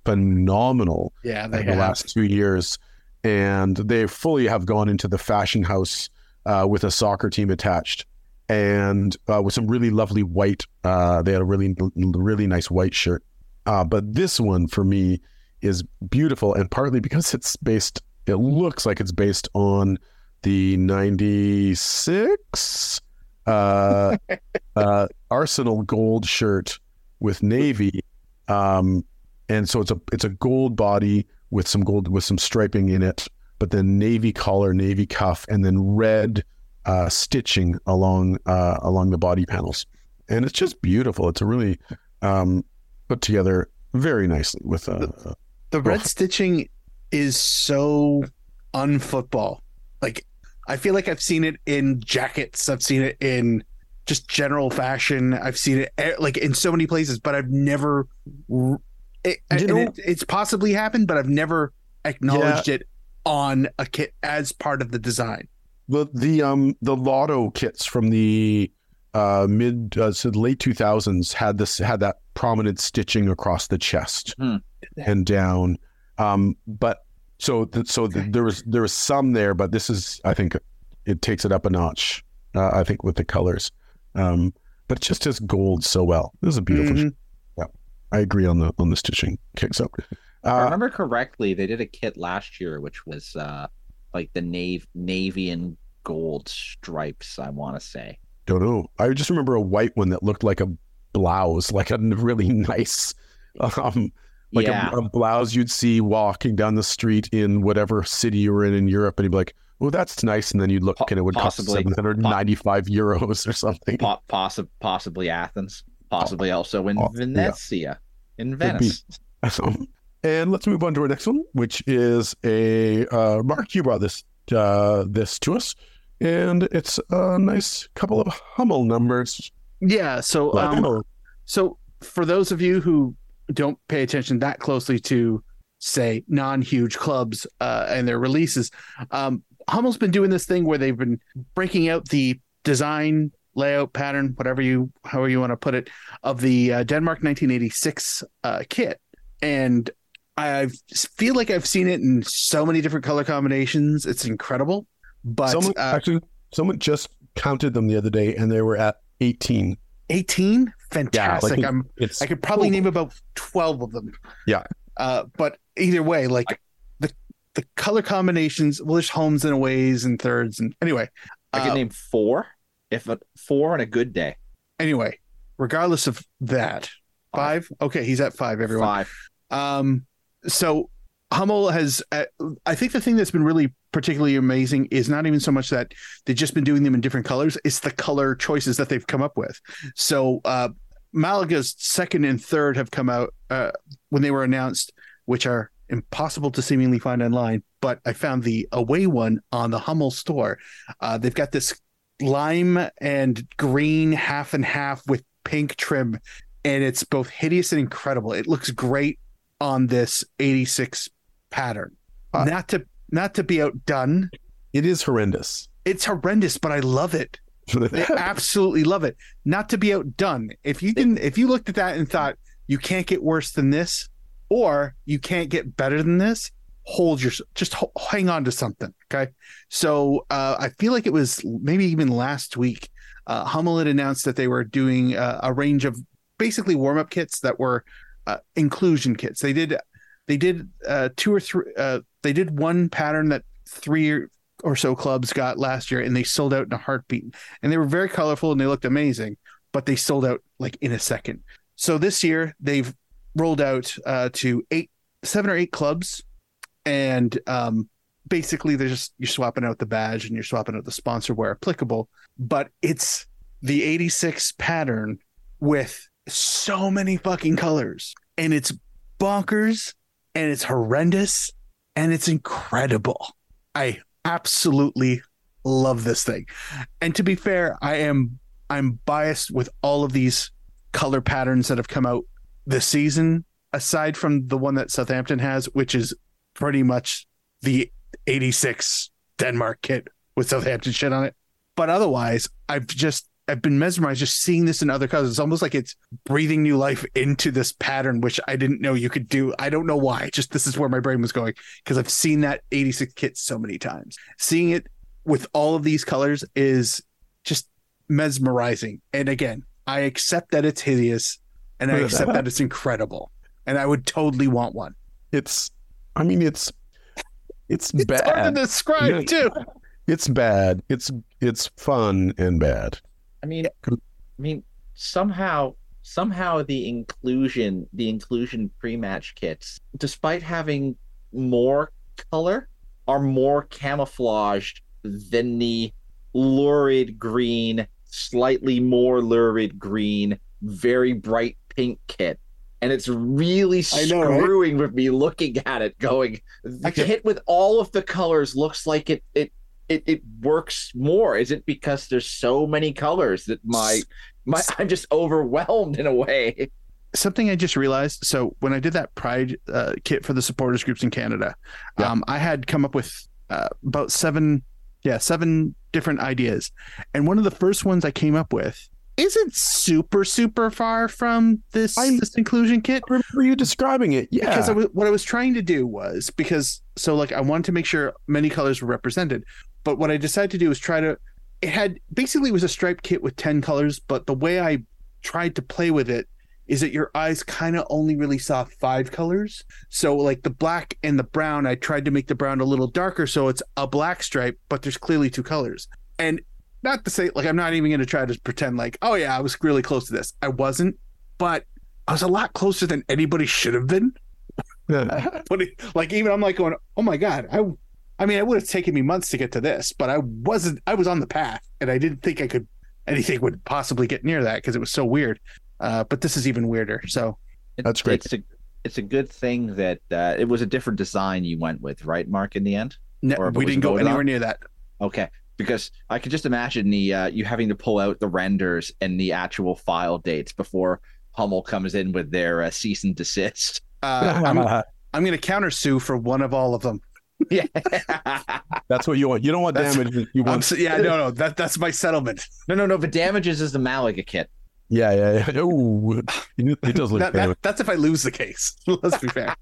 phenomenal Yeah, in they the last two years, and they fully have gone into the fashion house uh, with a soccer team attached, and uh, with some really lovely white. Uh, they had a really, really nice white shirt. Uh, but this one for me is beautiful, and partly because it's based. It looks like it's based on the '96 uh, [LAUGHS] uh, Arsenal gold shirt with navy, um, and so it's a it's a gold body with some gold with some striping in it, but then navy collar, navy cuff, and then red uh, stitching along uh, along the body panels, and it's just beautiful. It's a really um, put together very nicely with uh, The red Oh. stitching is so unfootball. Like I feel like I've seen it in jackets. I've seen it in just general fashion. I've seen it eh, like in so many places, but I've never. It, You know- it, it's possibly happened, but I've never acknowledged it on a kit as part of the design. The the um the lotto kits from the uh mid uh, so the late 2000s had this had that prominent stitching across the chest Hmm. and down. Um but so th- so th- there was there was some there but this is i think it takes it up a notch uh, i think with the colors. Um but just does gold so well. This is a beautiful Mhm. yeah i agree on the on the stitching kicks up If I uh, remember correctly, they did a kit last year, which was uh like the navy navy and gold stripes. I want to say. don't know i just remember a white one that looked like a blouse like a really nice [LAUGHS] um like yeah. a, a blouse you'd see walking down the street in whatever city you were in in Europe, and you'd be like, "Oh, that's nice," and then you'd look Po- and it would cost possibly. seven hundred ninety-five euros or something. Po- possi- possibly Athens, possibly also in Oh, yeah. In Venice. [LAUGHS] And let's move on to our next one, which is a uh, Mark. You brought this uh, this to us, and it's a nice couple of Hummel numbers. Yeah. So, um, So, for those of you who don't pay attention that closely to, say, non-huge clubs uh, and their releases, um, Hummel's been doing this thing where they've been breaking out the design, layout, pattern, whatever you, however you want to put it, of the uh, Denmark 1986 uh, kit, and I feel like I've seen it in so many different color combinations. It's incredible, but someone uh, actually, someone just counted them the other day, and they were at eighteen. 18, fantastic. it- I'm It's I could probably Cool. name about twelve of them. Yeah. Uh, but either way, like the the color combinations, well, there's homes and aways and thirds and anyway. I could name four, if a, four on a good day. Anyway, regardless of that, five. Okay, he's at five. Everyone. Five. Um, so Hummel has, uh, I think the thing that's been really particularly amazing is not even so much that they've just been doing them in different colors, it's the color choices that they've come up with. So, uh, Malaga's second and third have come out uh, when they were announced, which are impossible to seemingly find online, but I found the away one on the Hummel store. Uh, they've got this lime and green half and half with pink trim, and it's both hideous and incredible. It looks great on this 86 pattern. Uh, not to not to be outdone. It is horrendous. It's horrendous, but I love it. I [LAUGHS] absolutely love it. Not to be outdone. If you can, if you looked at that and thought you can't get worse than this, or you can't get better than this, hold your just ho- hang on to something. Okay. So uh, I feel like it was maybe even last week. Uh, Hummel had announced that they were doing uh, a range of basically warm up kits that were uh, inclusion kits. They did they did uh, two or three. Uh, they did one pattern that three or so clubs got last year, and they sold out in a heartbeat. And they were very colorful and they looked amazing, but they sold out like in a second. So this year they've rolled out uh, to eight, seven or eight clubs, and um, basically they're just you're swapping out the badge and you're swapping out the sponsor where applicable. But it's the 86 pattern with so many fucking colors, and it's bonkers, and it's horrendous, and it's incredible. I absolutely love this thing. And to be fair, I am I'm biased with all of these color patterns that have come out this season, aside from the one that Southampton has, which is pretty much the 86 Denmark kit with Southampton shit on it. But otherwise, I've just I've been mesmerized just seeing this in other colors. It's almost like it's breathing new life into this pattern, which I didn't know you could do. I don't know why. Just this is where my brain was going because I've seen that 86 kit so many times. Seeing it with all of these colors is just mesmerizing. And again, I accept that it's hideous and I accept that it's incredible. And I would totally want one. It's, I mean, it's, it's, It's bad. hard to describe Yeah. too. It's bad. It's it's fun and bad. I mean, I mean, somehow, somehow the inclusion, the inclusion pre-match kits, despite having more color, are more camouflaged than the lurid green, slightly more lurid green, very bright pink kit. And it's really know, right? screwing with me looking at it, going, the kit with all of the colors looks like it it it, it works more. Is it because there's so many colors that my my I'm just overwhelmed in a way? something I just realized. So when I did that Pride uh, kit for the supporters groups in Canada, Yeah. um, I had come up with uh, about seven, yeah, seven different ideas, and one of the first ones I came up with isn't super super far from this I- this inclusion kit. I remember you describing it. Yeah. Because I was, what I was trying to do was because so like I wanted to make sure many colors were represented, but what I decided to do was try to. It had basically it was a striped kit with ten colors, but the way I tried to play with it is that your eyes kind of only really saw five colors. So like the black and the brown, I tried to make the brown a little darker so it's a black stripe, but there's clearly two colors. And not to say like I'm not even going to try to pretend like oh yeah I was really close to this. I wasn't, but I was a lot closer than anybody should have been. Yeah. [LAUGHS] But it, like even I'm like going oh my god I I mean it would have taken me months to get to this, but I wasn't I was on the path and I didn't think I could anything would possibly get near that because it was so weird. Uh, but this is even weirder. So It- That's great. It's a it's a good thing that uh, it was a different design you went with, right, Mark? In the end, no, Or we didn't go voted on? anywhere near that. okay, because I could just imagine the uh, you having to pull out the renders and the actual file dates before Hummel comes in with their uh, cease and desist. Uh, I'm [LAUGHS] I'm going to counter sue for one of all of them. [LAUGHS] yeah, That's what you want. You don't want That's- damage. You I'm want. s- yeah, no, no, that that's my settlement. no, no, no. The damages is the Malaga kit. Yeah, yeah, yeah. Ooh, it does look That, that, that's if I lose the case. [LAUGHS] Let's be fair.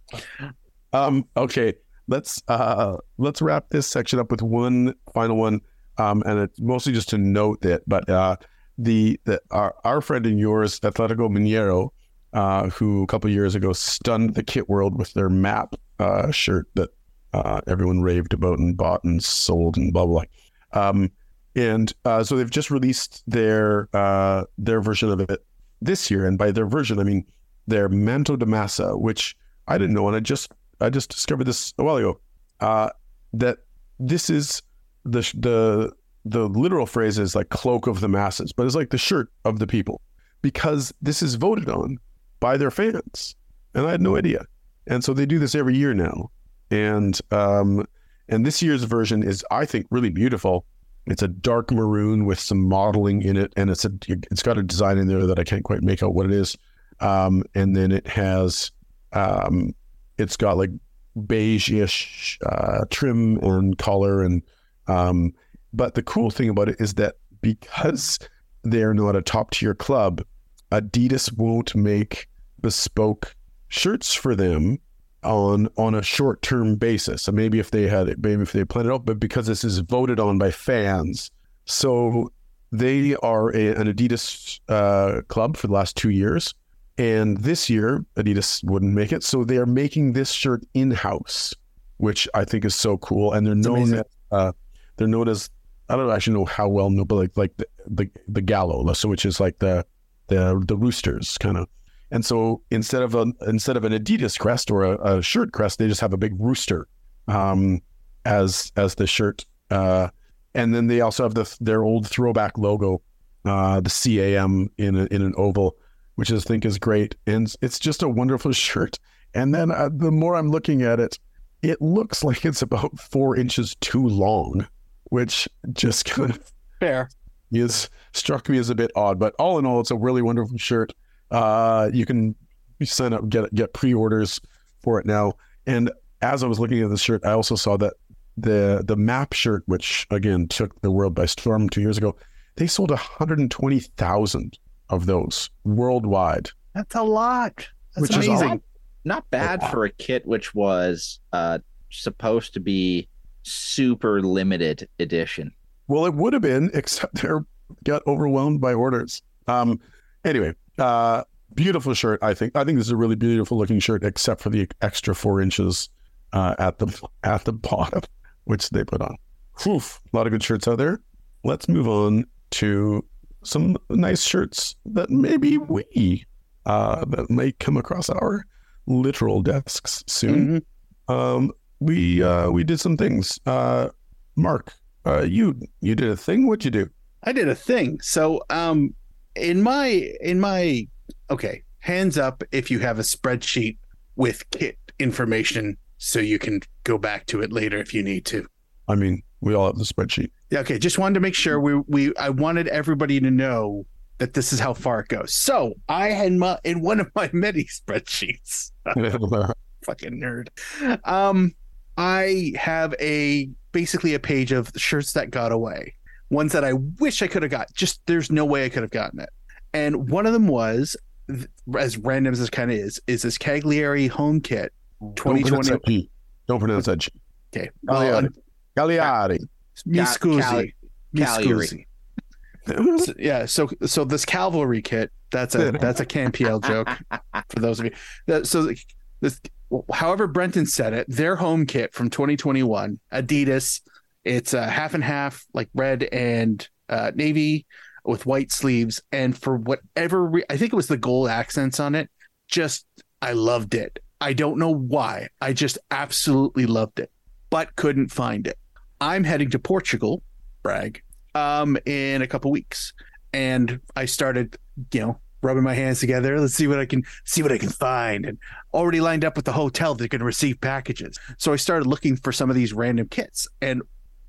Um, okay, let's uh let's wrap this section up with one final one. Um, and it's mostly just to note that, but uh, the the our, our friend and yours, Atletico Mineiro, uh, who a couple years ago stunned the kit world with their map uh shirt that uh everyone raved about and bought and sold and blah blah. blah. Um, and uh, so they've just released their uh their version of it this year, and by their version, I mean their Manto da Massa, which I didn't know, and I just I just discovered this a while ago. Uh, that this is the the the literal phrase is like cloak of the masses, but it's like the shirt of the people because this is voted on by their fans, and I had no idea. and so they do this every year now. And um, and this year's version is, I think, really beautiful. It's a dark maroon with some modeling in it, and it's a it's got a design in there that I can't quite make out what it is. Um, and then it has um, it's got like beige-ish uh, trim and color, and um, but the cool thing about it is that because they're not a top tier club, Adidas won't make bespoke shirts for them on on a short term basis. So maybe if they had it, maybe if they planned it out, but because this is voted on by fans, so they are a, an Adidas uh, club for the last two years, and this year Adidas wouldn't make it, so they are making this shirt in house, which I think is so cool. And they're known as uh, they're known as I don't actually know how well known, but like like the the, the Gallo, so which is like the the the roosters kind of. And so instead of a instead of an Adidas crest or a, a shirt crest, they just have a big rooster um, as as the shirt. Uh, and then they also have the their old throwback logo, uh, the CAM in a, in an oval, which I think is great. And it's just a wonderful [LAUGHS] shirt. And then uh, the more I'm looking at it, it looks [LAUGHS] like it's about four inches too long, which just kind of Fair. is struck me as a bit odd. But all in all, it's a really wonderful shirt. Uh, you can sign up, get get pre-orders for it now. And as I was looking at the shirt, I also saw that the the map shirt, which again took the world by storm two years ago, they sold 120,000 of those worldwide. That's a lot. That's Which is amazing. Not bad for a kit which was uh, supposed to be super limited edition. Well, it would have been, [LAUGHS] except they got overwhelmed by orders. Um, anyway, uh, beautiful shirt. I think. I think this is a really beautiful looking shirt, except for the extra four inches uh, at the at the bottom, which they put on. Whew, a lot of good shirts out there. Let's move on to some nice shirts that maybe we uh, that may come across our literal desks soon. Mhm. Um, we uh, we did some things. Uh, Mark, uh, you you did a thing. What'd you do? I did a thing. So, um, in my in my okay, hands up if you have a spreadsheet with kit information, so you can go back to it later if you need to. I mean, we all have the spreadsheet. Yeah, okay. Just wanted to make sure we we I wanted everybody to know that this is how far it goes. So I had my in one of my many [LAUGHS] spreadsheets. [LAUGHS] fucking nerd. Um, I have a basically a page of shirts that got away, ones that I wish I could have got. Just there's no way I could have gotten it. And one of them was, as random as this kind of is, is this Cagliari home kit. 2020. Don't pronounce that G. Okay, oh, um, Cagliari. well, Cagliari. mi Cal- scusi, mi scusi. So- yeah, so so this cavalry kit that's a [LAUGHS] that's a CanPL joke for those of you. That, so this, however Brenton said it, their home kit from 2021, Adidas. It's a half and half, like red and uh, navy with white sleeves, and for whatever re- I think it was the gold accents on it. Just I loved it. I don't know why. I just absolutely loved it, but couldn't find it. I'm heading to Portugal, brag, um, in a couple weeks, and I started, you know, rubbing my hands together. Let's see what I can see what I can find, and already lined up with the hotel. Going to receive packages, so I started looking for some of these random kits, and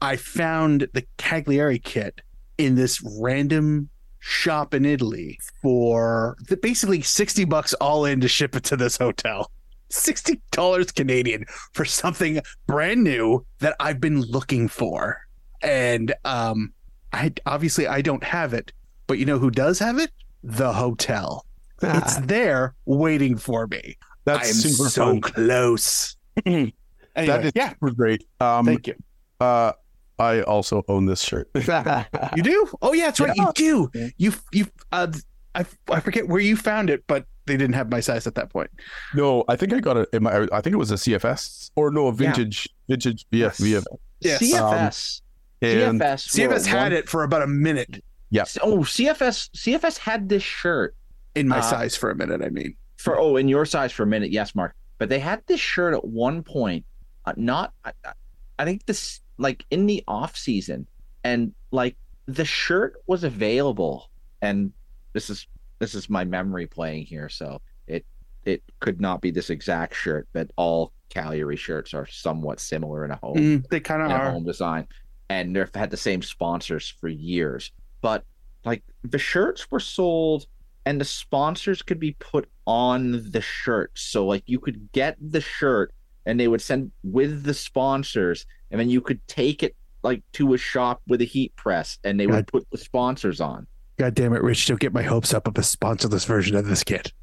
I found the Cagliari kit in this random shop in Italy for the, basically 60 bucks all in to ship it to this hotel. $60 Canadian for something brand new that I've been looking for. And um I obviously I don't have it, but you know who does have it? The hotel. It's there waiting for me. That's I am super so fun. close. [CLEARS THROAT] anyway, that is yeah, super great. Um, thank you. uh, I also own this shirt. [LAUGHS] You do? Oh yeah, that's right. You do. You you uh I I forget where you found it, but they didn't have my size at that point. no, I think I got it. In my, I think it was a CFS or no, a vintage, vintage VF, VF. Yes. CFS. And CFS. CFS had one- it for about a minute Yeah. Oh, CFS. CFS had this shirt in my Uh, size for a minute. I mean, for oh in your size for a minute yes mark but they had this shirt at one point uh, not I, I- I think this like in the off season and like the shirt was available and this is this is my memory playing here so it it could not be this exact shirt, but all Cagliari shirts are somewhat similar in a home Mm, they kind of are. home design, and they've had the same sponsors for years. But like the shirts were sold, and the sponsors could be put on the shirt. So like you could get the shirt, and they would send with the sponsors, and then you could take it like to a shop with a heat press, and they would put the sponsors on. God damn it, Rich! Don't get my hopes up of a sponsorless version of this kit.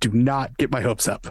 Do not get my hopes up.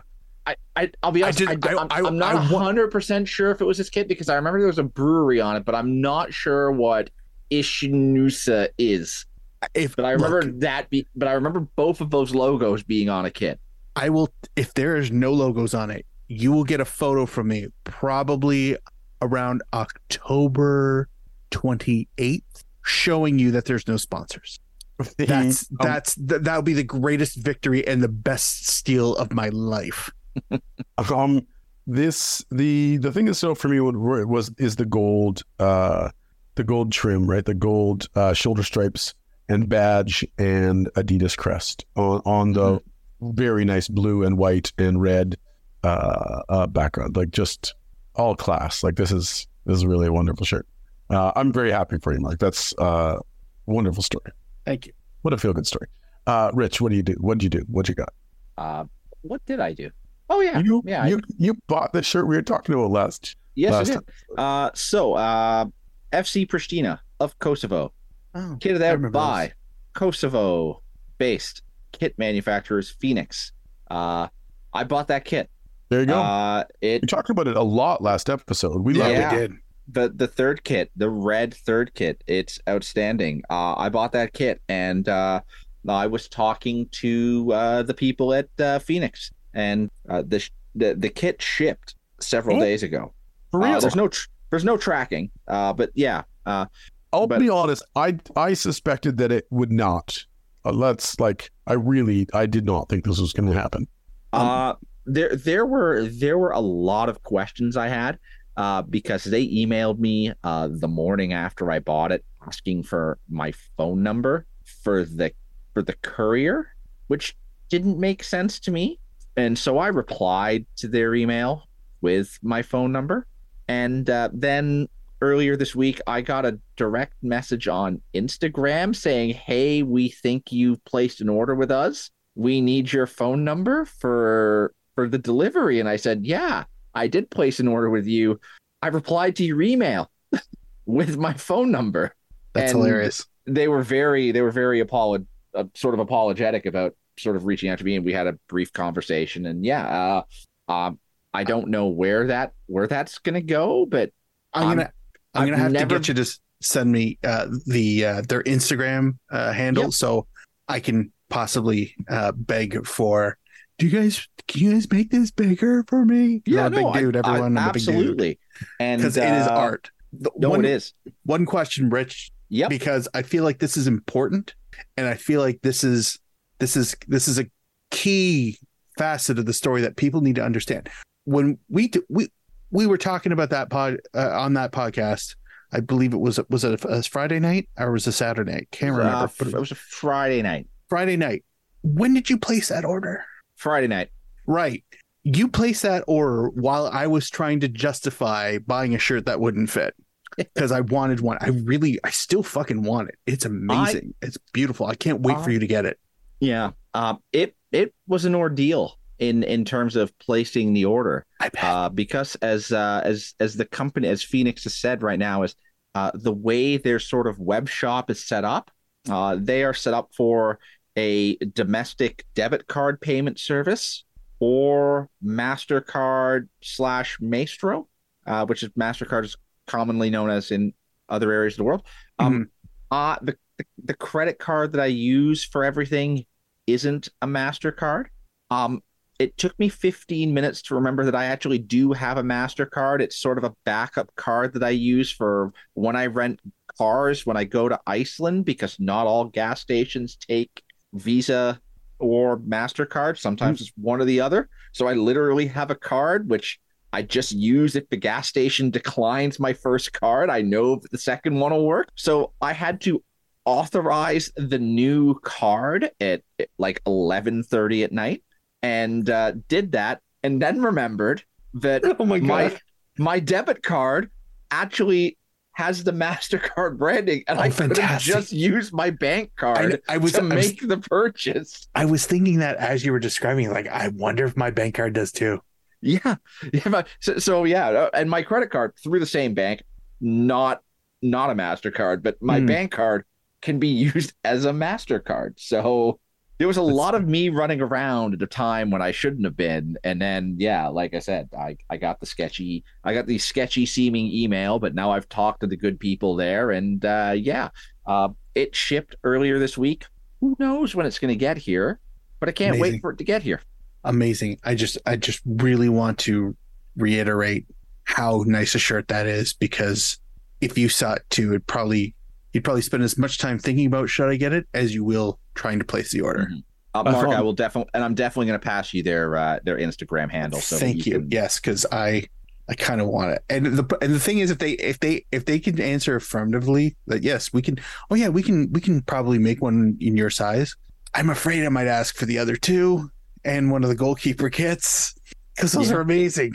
I, I I'll be honest. I, did- I- am not hundred percent sure if it was this kit because I remember there was a brewery on it, but I'm not sure what Ichnusa is. If But I remember look, that. Be, but I remember both of those logos being on a kit. I will. If there is no logos on it, you will get a photo from me probably around October twenty eighth, showing you that there's no sponsors. [LAUGHS] That's Um, that's th- that would be the greatest victory and the best steal of my life. [LAUGHS] um this the the thing that stood out for me was, was is the gold uh the gold trim right the gold uh shoulder stripes and badge and adidas crest on on the very nice blue and white and red uh, uh background like just all class like this is this is really a wonderful shirt uh i'm very happy for you mark that's uh wonderful story Thank you. what a feel good story uh rich what do you do what did you do what you got Uh, what did I do? Oh yeah, you yeah. I- you you bought the shirt we were talking about last yes, I did. time. Uh, so uh, FC Pristina of Kosovo, Oh, kitted I out remember by those. Kosovo-based kit manufacturers Phoenix. Uh, I bought that kit. There you go Uh, it We talked about it a lot last episode. We love Yeah. it. we did. the the third kit, the red third kit, it's outstanding. Uh, I bought that kit, and uh, I was talking to uh, the people at uh, Phoenix, and uh, the, sh- the the kit shipped several Oh, days ago. For Uh, real. there's no tr- there's no tracking, uh, but yeah, uh, I'll but- be honest. I I suspected that it would not. Uh, let's like. I really. I did not think this was going to happen. Um, Uh, there there were there were a lot of questions I had uh, because they emailed me uh, the morning after I bought it, asking for my phone number for the for the courier, which didn't make sense to me, and so I replied to their email with my phone number, and uh, then earlier this week I got a direct message on Instagram saying, "Hey, we think you've placed an order with us." we need your phone number for for the delivery and i said yeah i did place an order with you i replied to your email [LAUGHS] with my phone number That's And hilarious. they were very they were very apolog- uh, sort of apologetic about sort of reaching out to me and we had a brief conversation and yeah uh um i don't know where that where that's gonna go but I'm I'm- gonna I'm I've gonna have never- to get you to send me uh, the uh, their Instagram uh, handle Yep. so I can possibly uh, beg for. Do you guys can you guys make this bigger for me? I'm a big dude, I- everyone. I'm a big dude absolutely and because it is uh, art. The- no one, it is One question, Rich, Yeah, because I feel like this is important, and I feel like this is this is this is a key facet of the story that people need to understand. When we do, we we were talking about that pod uh, on that podcast. I believe it was was it a, a Friday night or was it a Saturday night? Can't remember. Uh, but it was a friday night Friday night. When did you place that order? Friday night Right. You placed that order while I was trying to justify buying a shirt that wouldn't fit [LAUGHS] because I wanted one. I really, I still fucking want it. It's amazing. it's beautiful. I can't wait for you to get it. Yeah. Um, it it was an ordeal in in terms of placing the order. I bet. Uh, because as uh, as as the company as Phoenix has said right now is uh, the way their sort of web shop is set up. Uh, they are set up for a domestic debit card payment service or Mastercard slash Maestro, uh, which is Mastercard is commonly known as in other areas of the world. Um, uh, the, the the credit card that I use for everything isn't a Mastercard. Um, it took me 15 minutes to remember that I actually do have a MasterCard. It's sort of a backup card that I use for when I rent cars when I go to Iceland because not all gas stations take Visa or MasterCard. Sometimes it's one or the other. So I literally have a card which I just use if the gas station [LAUGHS] declines my first card. I know the second one will work. So I had to authorize the new card at, at like 11:30 at night and uh, did that, and then remembered that [LAUGHS] Oh my my my debit card actually has the Mastercard branding, and Oh, I could just used my bank card I was to I was, make the purchase. I was thinking that as you were describing, like I wonder if my bank card does too. Yeah, [LAUGHS] yeah. So, so yeah, uh, and my credit card through the same bank, not not a Mastercard, but my Hmm. bank card can be [LAUGHS] used as a Mastercard. So there was a That's- lot of me running around at a time when I shouldn't have been, and then yeah, like I said, I I got the sketchy, I got the sketchy seeming email, but now I've talked to the good people there, and uh, yeah, uh, it shipped earlier this week. Who knows when it's going to get here? But I can't Amazing. wait for it to get here. Amazing. I just I just really want to reiterate how nice a shirt that is because if you saw it too, it probably you'd probably spend as much time thinking about should I get it as you will trying to place the order. Mhm. Uh, Mark, I will definitely, and I'm definitely going to pass you their uh, their Instagram handle. So Thank you. can- Yes, because I I kind of want it. And the and the thing is, if they if they if they can answer affirmatively that yes, we can. Oh yeah, we can we can probably make one in your size. I'm afraid I might ask for the other two and one of the goalkeeper kits because those Yeah. are amazing.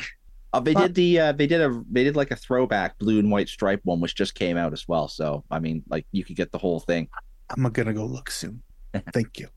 Uh, they did the uh, they did a they did like a throwback blue and white stripe one, which just came out as well. So I mean, like you could get the whole thing. I'm gonna go look soon. [LAUGHS] Thank you.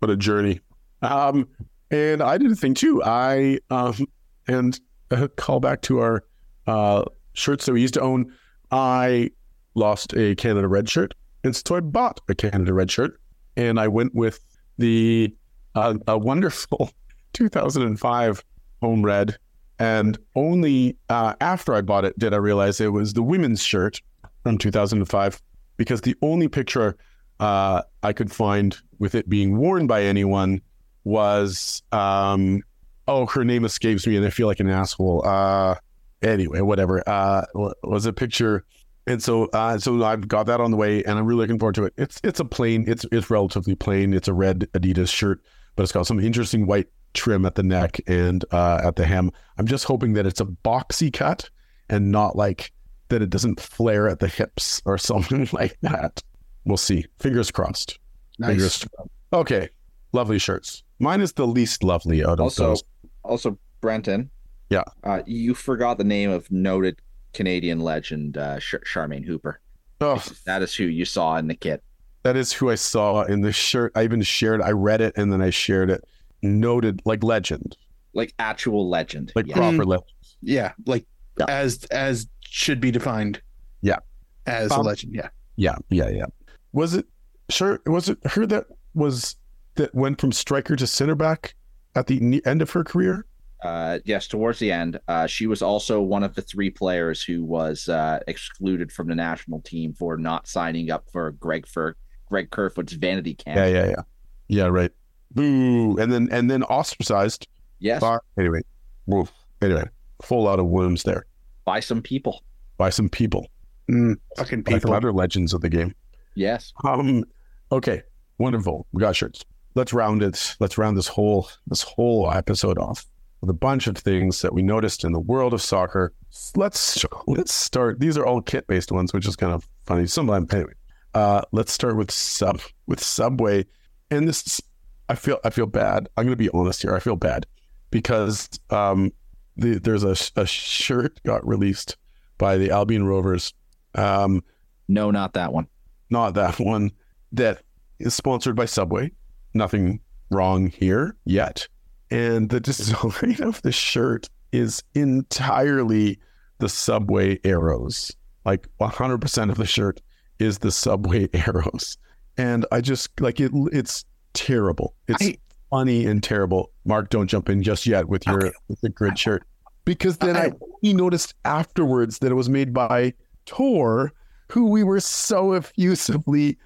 what a journey. Um, and I did a thing too. I um, and uh, call back to our uh, shirts that we used to own. I lost a Canada Red shirt, and so I bought a Canada Red shirt, and I went with the uh, a wonderful [LAUGHS] 2005 home red. And only uh, after I bought it did I realize it was the women's shirt from 2005 because the only picture uh, I could find with it being worn by anyone was um, oh her name escapes me and I feel like an asshole. Uh, anyway, whatever. Uh, was a picture, and so uh, so I've got that on the way, and I'm really looking forward to it. It's it's a plain, it's it's relatively plain. It's a red Adidas shirt, but it's got some interesting white trim at the neck and uh, at the hem. I'm just hoping that it's a boxy cut and not like that it doesn't flare at the hips or [LAUGHS] something like that. We'll see. Fingers crossed. Nice. Fingers Okay, lovely shirts. Mine is the least lovely out of Also, those. also Brenton. Yeah. Uh, you forgot the name of noted Canadian legend uh, Char- Charmaine Hooper. Oh, That is who you saw in the kit. that is who I saw in the shirt. I even shared. I read it and then I shared it. Noted like legend, Like actual legend. like yeah. proper legend. Yeah, like Yeah. as as should be defined. Yeah. As a Um, legend. Yeah. Yeah, yeah, yeah. Was it sure? Was it her that was that went from striker to center back at the end of her career? Uh, yes, towards the end, uh, she was also one of the three players who was uh, excluded from the national team for not signing up for Greg for Greg Kerfoot's vanity camp. Yeah, yeah, yeah, yeah. Right. Boo. And then and then ostracized. Yes, By, anyway, woof. Anyway, full out of wounds there by some people. by some people, Mm, fucking by some people. other legends of the game. Yes. Um. Okay. Wonderful. We got shirts. Let's round it. Let's round this whole this whole episode off with a bunch of things that we noticed in the world of soccer. Let's let's start. These are all kit based ones, which is kind of funny. Some of anyway. Uh, let's start with sub with Subway, and this is, I feel I feel bad. I'm going to be honest here. I feel bad because um, the, there's a, a shirt got released by the Albion Rovers. Um, No, not that one. not that one that is sponsored by Subway. Nothing wrong here yet. And the [LAUGHS] design of the shirt is entirely the Subway arrows. Like 100% of the shirt is the Subway [LAUGHS] arrows. And I just like it it's terrible. It's I- funny and terrible. Mark, don't jump in just yet with your Okay. with the grid shirt. Because then I, I- he noticed afterwards that it was made by Tor, who we were so effusively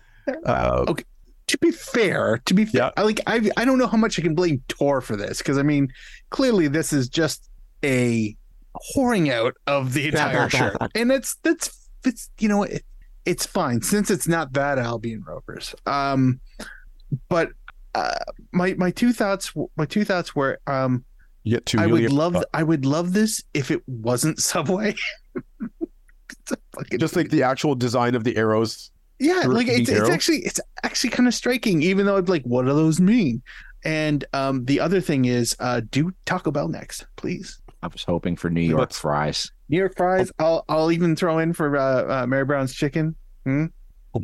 uh, Okay. to be fair, to be fair, Yeah. I like I I don't know how much I can blame Tor for this because I mean, clearly this is just a whoring out of the entire shirt, and it's that's it's you know it, it's fine since it's not that Albion Rovers. Um, but uh, my my two thoughts my two thoughts were um you get to I would Yulia- love I would love this if it wasn't [LAUGHS] Subway. It's a fucking- just like the actual design of the arrows. yeah like it's, repeating it's actually it's actually kind of striking even though it's like what do those mean And um, the other thing is, uh, do Taco Bell next, please. I was hoping for New York Let's- fries. New York fries. I'll I'll even throw in for uh, uh, Mary Brown's chicken. We'll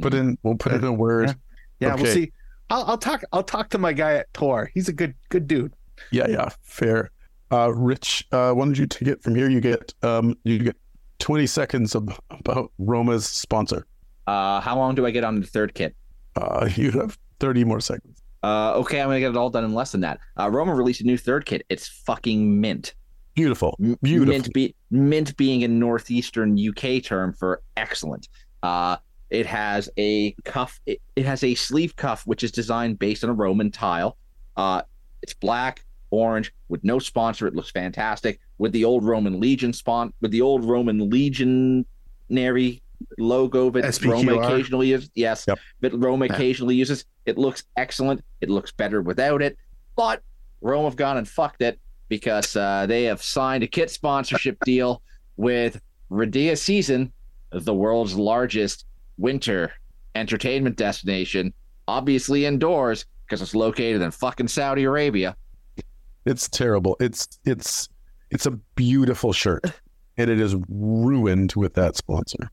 put in we'll put it in a word. Yeah, we'll see. I'll, I'll talk. I'll talk to my guy at Tor. He's a good good dude. Yeah, yeah, fair. Uh, Rich, uh, why don't you take it from here? You get um, you get twenty seconds of, about Roma's sponsor. Uh, how long do I get on the third kit? Uh, you have thirty more seconds. Uh, okay, I'm gonna get it all done in less than that. Uh, Roma released a new third kit. It's fucking mint. Beautiful, beautiful. Mint, be- mint being a northeastern UK term for excellent. Uh, it has a cuff. It, it has a sleeve cuff which is designed based on a Roman tile. Uh, it's black, orange with no sponsor. It looks fantastic with the old Roman Legion spon with the old Roman Legionary logo that SPQR. Roma occasionally uses. Yes, Yep. that Roma Yeah. occasionally uses. It looks excellent. It looks better without it, but Rome have gone and fucked it because uh, they have signed a kit sponsorship deal with Riyadh Season, the world's largest winter entertainment destination, obviously indoors because it's located in fucking Saudi Arabia. It's terrible. It's it's it's a beautiful shirt, and it is ruined with that sponsor.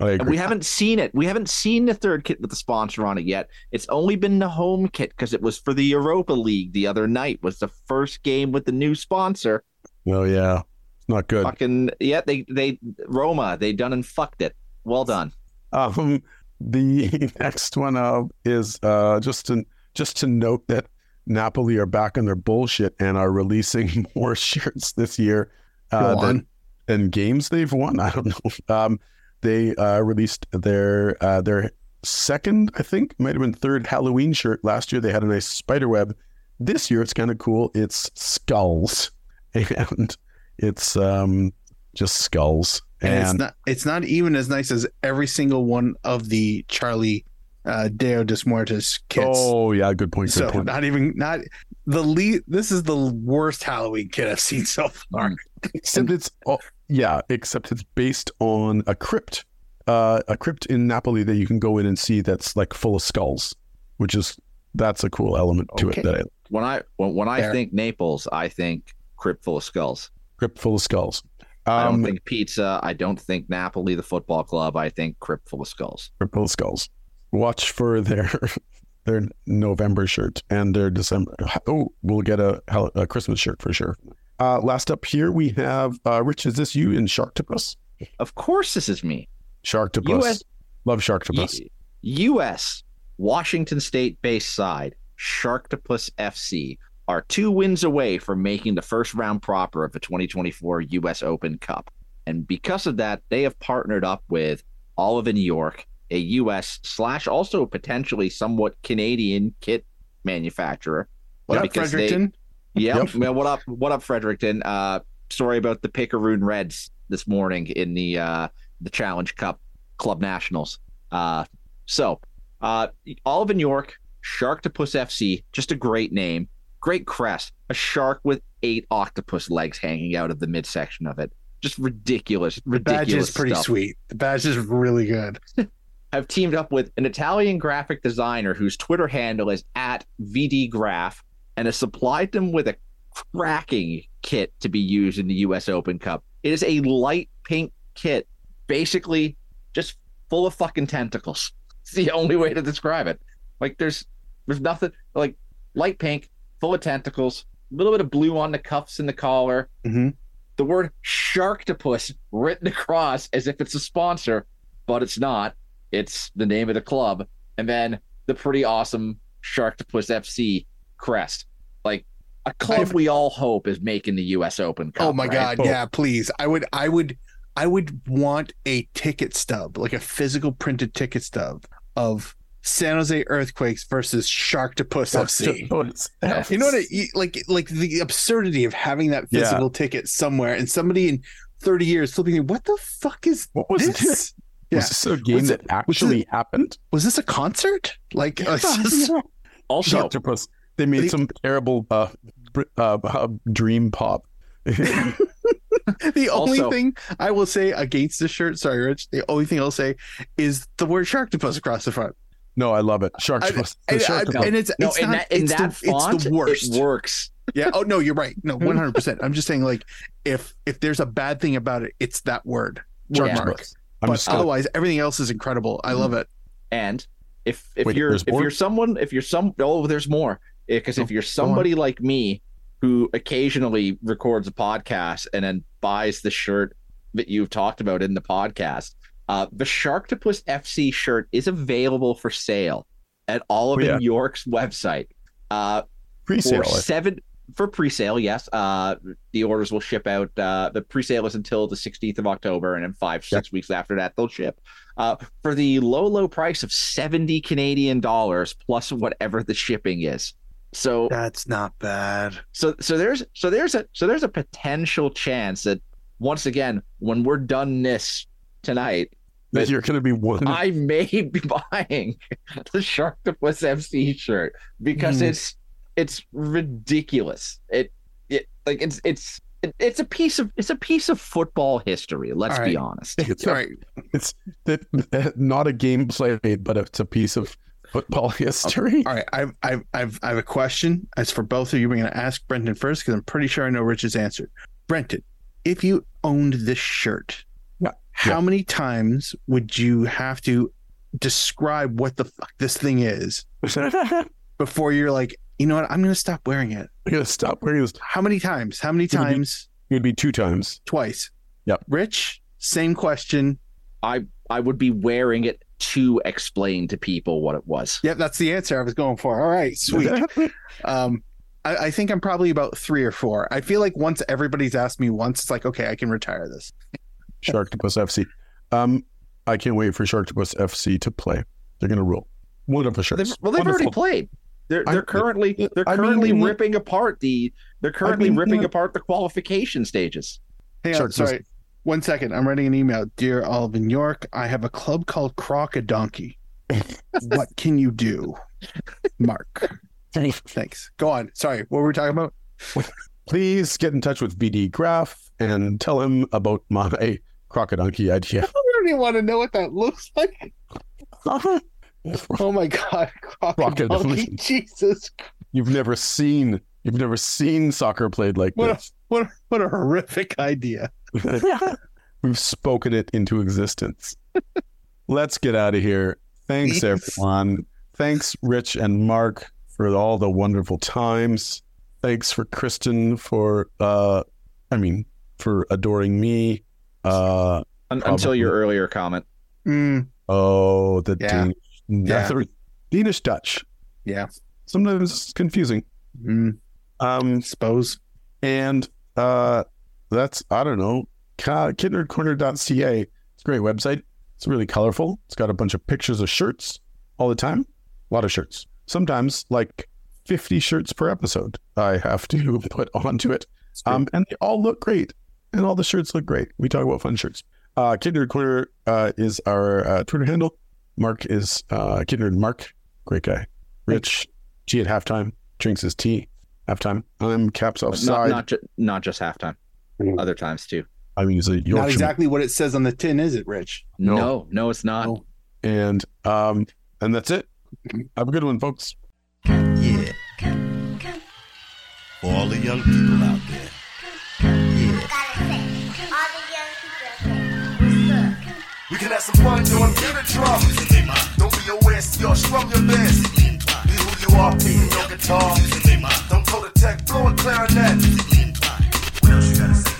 We haven't seen it. We haven't seen the third kit with the sponsor on it yet. It's only been the home kit because it was for the Europa League the other night. Was the first game with the new sponsor. oh yeah, it's not good. Fucking yeah, they they Roma they done and fucked it. Well done. Um, the [LAUGHS] next one up is uh, just to just to note that Napoli are back on their bullshit and are releasing [LAUGHS] more shirts this year uh, than, than games they've won. [LAUGHS] I don't know. Um, they uh, released their uh, their second, I think, might have been third Halloween shirt. Last year they had a nice spider web. This year it's kind of cool. It's skulls, and it's um, just skulls. And, it's not it's not even as nice as every single one of the Charlie uh Deo Dos Muertos kits. oh yeah, good point. Good so point. not even not the lead this is the worst Halloween kit I've seen so far. Except it's oh, yeah, except it's based on a crypt, uh, a crypt in Napoli that you can go in and see that's like full of skulls, which is that's a cool element to Okay. it. That I, When I when, when I Fair. think Naples, I think crypt full of skulls. crypt full of skulls. I don't Um, think pizza. I don't think Napoli, the football club. I think crypt full of skulls. crypt full of skulls. Watch for their [LAUGHS] their November shirt and their December. Oh, we'll get a, a Christmas shirt for sure. Uh, last up here we have uh, Rich. Is this you in Sharktopus? Of course, this is me. Sharktopus. US Love Sharktopus. U- U.S. Washington State based side Sharktopus FC are two wins away from making the first round proper of the 2024 U.S. Open Cup, and because of that, they have partnered up with Olive in York, a U.S. slash also potentially somewhat Canadian kit manufacturer. What up, because they- Fredericton? Yeah. Yep. Well, what up? What up, Fredericton? Uh, story about the Picaroon Reds this morning in the uh, the Challenge Cup Club Nationals. Uh, so, uh, Olive in York, Sharktopus FC, just a great name, great crest, a shark with eight octopus legs hanging out of the midsection of it. Just ridiculous, The badge ridiculous is pretty stuff sweet. The badge is really good. [LAUGHS] have teamed up with an Italian graphic designer whose Twitter handle is at VDGraph and has supplied them with a cracking kit to be used in the US Open Cup. It is a light pink kit, basically just full of fucking tentacles. [LAUGHS] It's the only way to describe it. Like there's there's nothing like light pink, full of tentacles, a little bit of blue on the cuffs and the collar. Mhm. The word Sharktopus written across as if it's a sponsor, but it's not. It's the name of the club, and then the pretty awesome Sharktopus FC crest, like a club I've- we all hope is making the U.S. Open Cup. oh my right? god, Oh. yeah, please. I would I would I would want a ticket stub, like a physical printed ticket stub of San Jose Earthquakes versus Sharktopus FC. Sharktopus You know what? I, like like the absurdity of having that Yeah. physical ticket somewhere and somebody in 30 years still flipping, what the fuck is What was this? this? Yeah. Was this a game Was that it- actually happened? Was this a concert? Like uh, it's just- Also, Sharktopus. They made They- some terrible uh, uh, uh, dream pop. [LAUGHS] [LAUGHS] the only Also- thing I will say against this shirt, sorry, Rich, the only thing I'll say is the word Sharktopus across the front. No, I love it. Shark I- Tooth. and, Shark I- and it's No, it's in not that in it's that the, font, it's the worst. it works. Yeah. Oh no, you're right. No, hmm. one hundred percent. I'm just saying, like, if if there's a bad thing about it, it's that word. Word Yeah. mark. I'm But gonna, otherwise, everything else is incredible. I hmm. love it. And if if Wait, you're if more? you're someone if you're some oh there's more because if Oh, you're somebody like me who occasionally records a podcast and then buys the shirt that you've talked about in the podcast, uh, the Sharktopus FC shirt is available for sale at Olive Oh, yeah. York's website. Uh, pre-sale. for seven for pre-sale yes uh the orders will ship out uh the pre-sale is until the 16th of october and then five six weeks after that they'll ship uh for the low low price of 70 canadian dollars plus whatever the shipping is so That's not bad. so so there's so there's a so there's a potential chance that once again when we're done this tonight that you're going to be one. I may [LAUGHS] be buying the Sharktopus FC shirt because Hmm. it's it's ridiculous. It it like it's it's it, it's a piece of it's a piece of football history. Let's All be honest. it's, All right. it's that not a gameplay, but it's a piece of football history. All right. I've I've I've I have a question. As for both of you, we're gonna ask Brenton first because I'm pretty sure I know Rich's answer. Brenton, if you owned this shirt, Yeah. how many times would you have to describe what the fuck this thing is [LAUGHS] before you're like, you know what, I'm gonna stop wearing it? going to stop wearing this. How many times? How many It'll be- times? It would be two times. Twice. Yep. Rich, same question. I I would be wearing it to explain to people what it was. Yep, that's the answer I was going for. All right, sweet. [LAUGHS] Um, I, I think I'm probably about three or four. I feel like once everybody's asked me once, it's like, okay, I can retire this. Sharktopus FC. Um, I can't wait for Sharktopus FC to play. They're going to rule. Wonderful They've, well, they've already played. They're they're currently they're I currently you know- ripping apart the they're currently mean, ripping know- apart the qualification stages. Hang on, sorry. One second. I'm writing an email. Dear Alvin York, I have a club called Crocodonkey. [LAUGHS] what can you do? Mark. [LAUGHS] Thanks. Go on. Sorry. What were we talking about? Please get in touch with BD Graph and tell him about my crocodonky idea. [LAUGHS] I don't even want to know what that looks like. [LAUGHS] Oh my god. Crocodonkey. Jesus. You've never seen you've never seen soccer played like What a, this. [LAUGHS] what, a- what a horrific idea. We've spoken it into existence. Let's get out of here. Thanks Please. everyone. Thanks Rich and Mark for all the wonderful times. Thanks for Kristen for uh I mean for adoring me. Uh Un- until your earlier comment. Mm, oh the Yeah. Danish, Yeah. the Danish Dutch. yeah. Sometimes it's confusing. Mm, Um suppose. And uh, that's, I don't know, ca- kitnerdcorner.ca. It's a great website. It's really colorful. It's got a bunch of pictures of shirts all the time. A lot of shirts. Sometimes like 50 shirts per episode I have to [LAUGHS] put onto it. Um, and they all look great. And all the shirts look great. We talk about fun shirts. Uh, Kit Nerd Corner uh, is our uh, Twitter handle. Mark is uh, Kit Nerd Mark. Great guy. Rich, G at halftime, drinks his tea. Halftime. I'm caps Not offside. not, ju- not just halftime. Mm. Other times too. I mean, he's a Not exactly what it says on the tin, is it, Rich? No. No, no, it's not. No. And um, and that's it. Have a good one, folks. Yeah. For all the young people out We can have some fun doing the drums. Don't be a waste, y'all strum your best. Be who you are, beating your guitar. Don't go to tech, blow a clarinet. What else you gotta say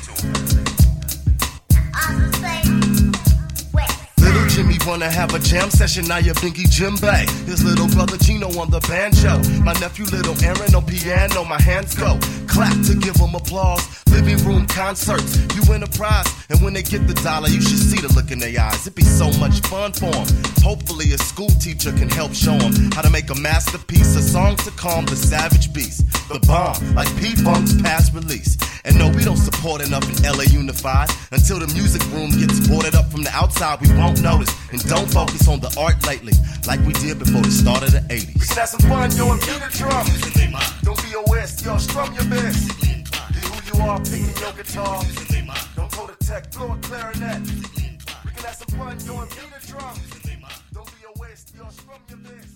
Jimmy wanna have a jam session, now your binky Jim Bay. His little brother Gino on the banjo. My nephew little Aaron on piano, my hands go. Clap to give him applause. Living room concerts, you win a prize. And when they get the dollar, you should see the look in their eyes. It'd be so much fun for them. Hopefully, a school teacher can help show them how to make a masterpiece, a song to calm the savage beast. The bomb, like P Funk's past release. And no, we don't support enough in LA Unified. Until the music room gets boarded up from the outside, we won't notice. And don't focus on the art lately, like we did before the start of the 80s. We can have some fun, yo, and beat the drum. Don't be a west, yo, strum your best. Be who you are, picking your guitar. Don't go to tech, blow a clarinet. We can have some fun, yo, and beat the drum. Don't be a west. yours from your list.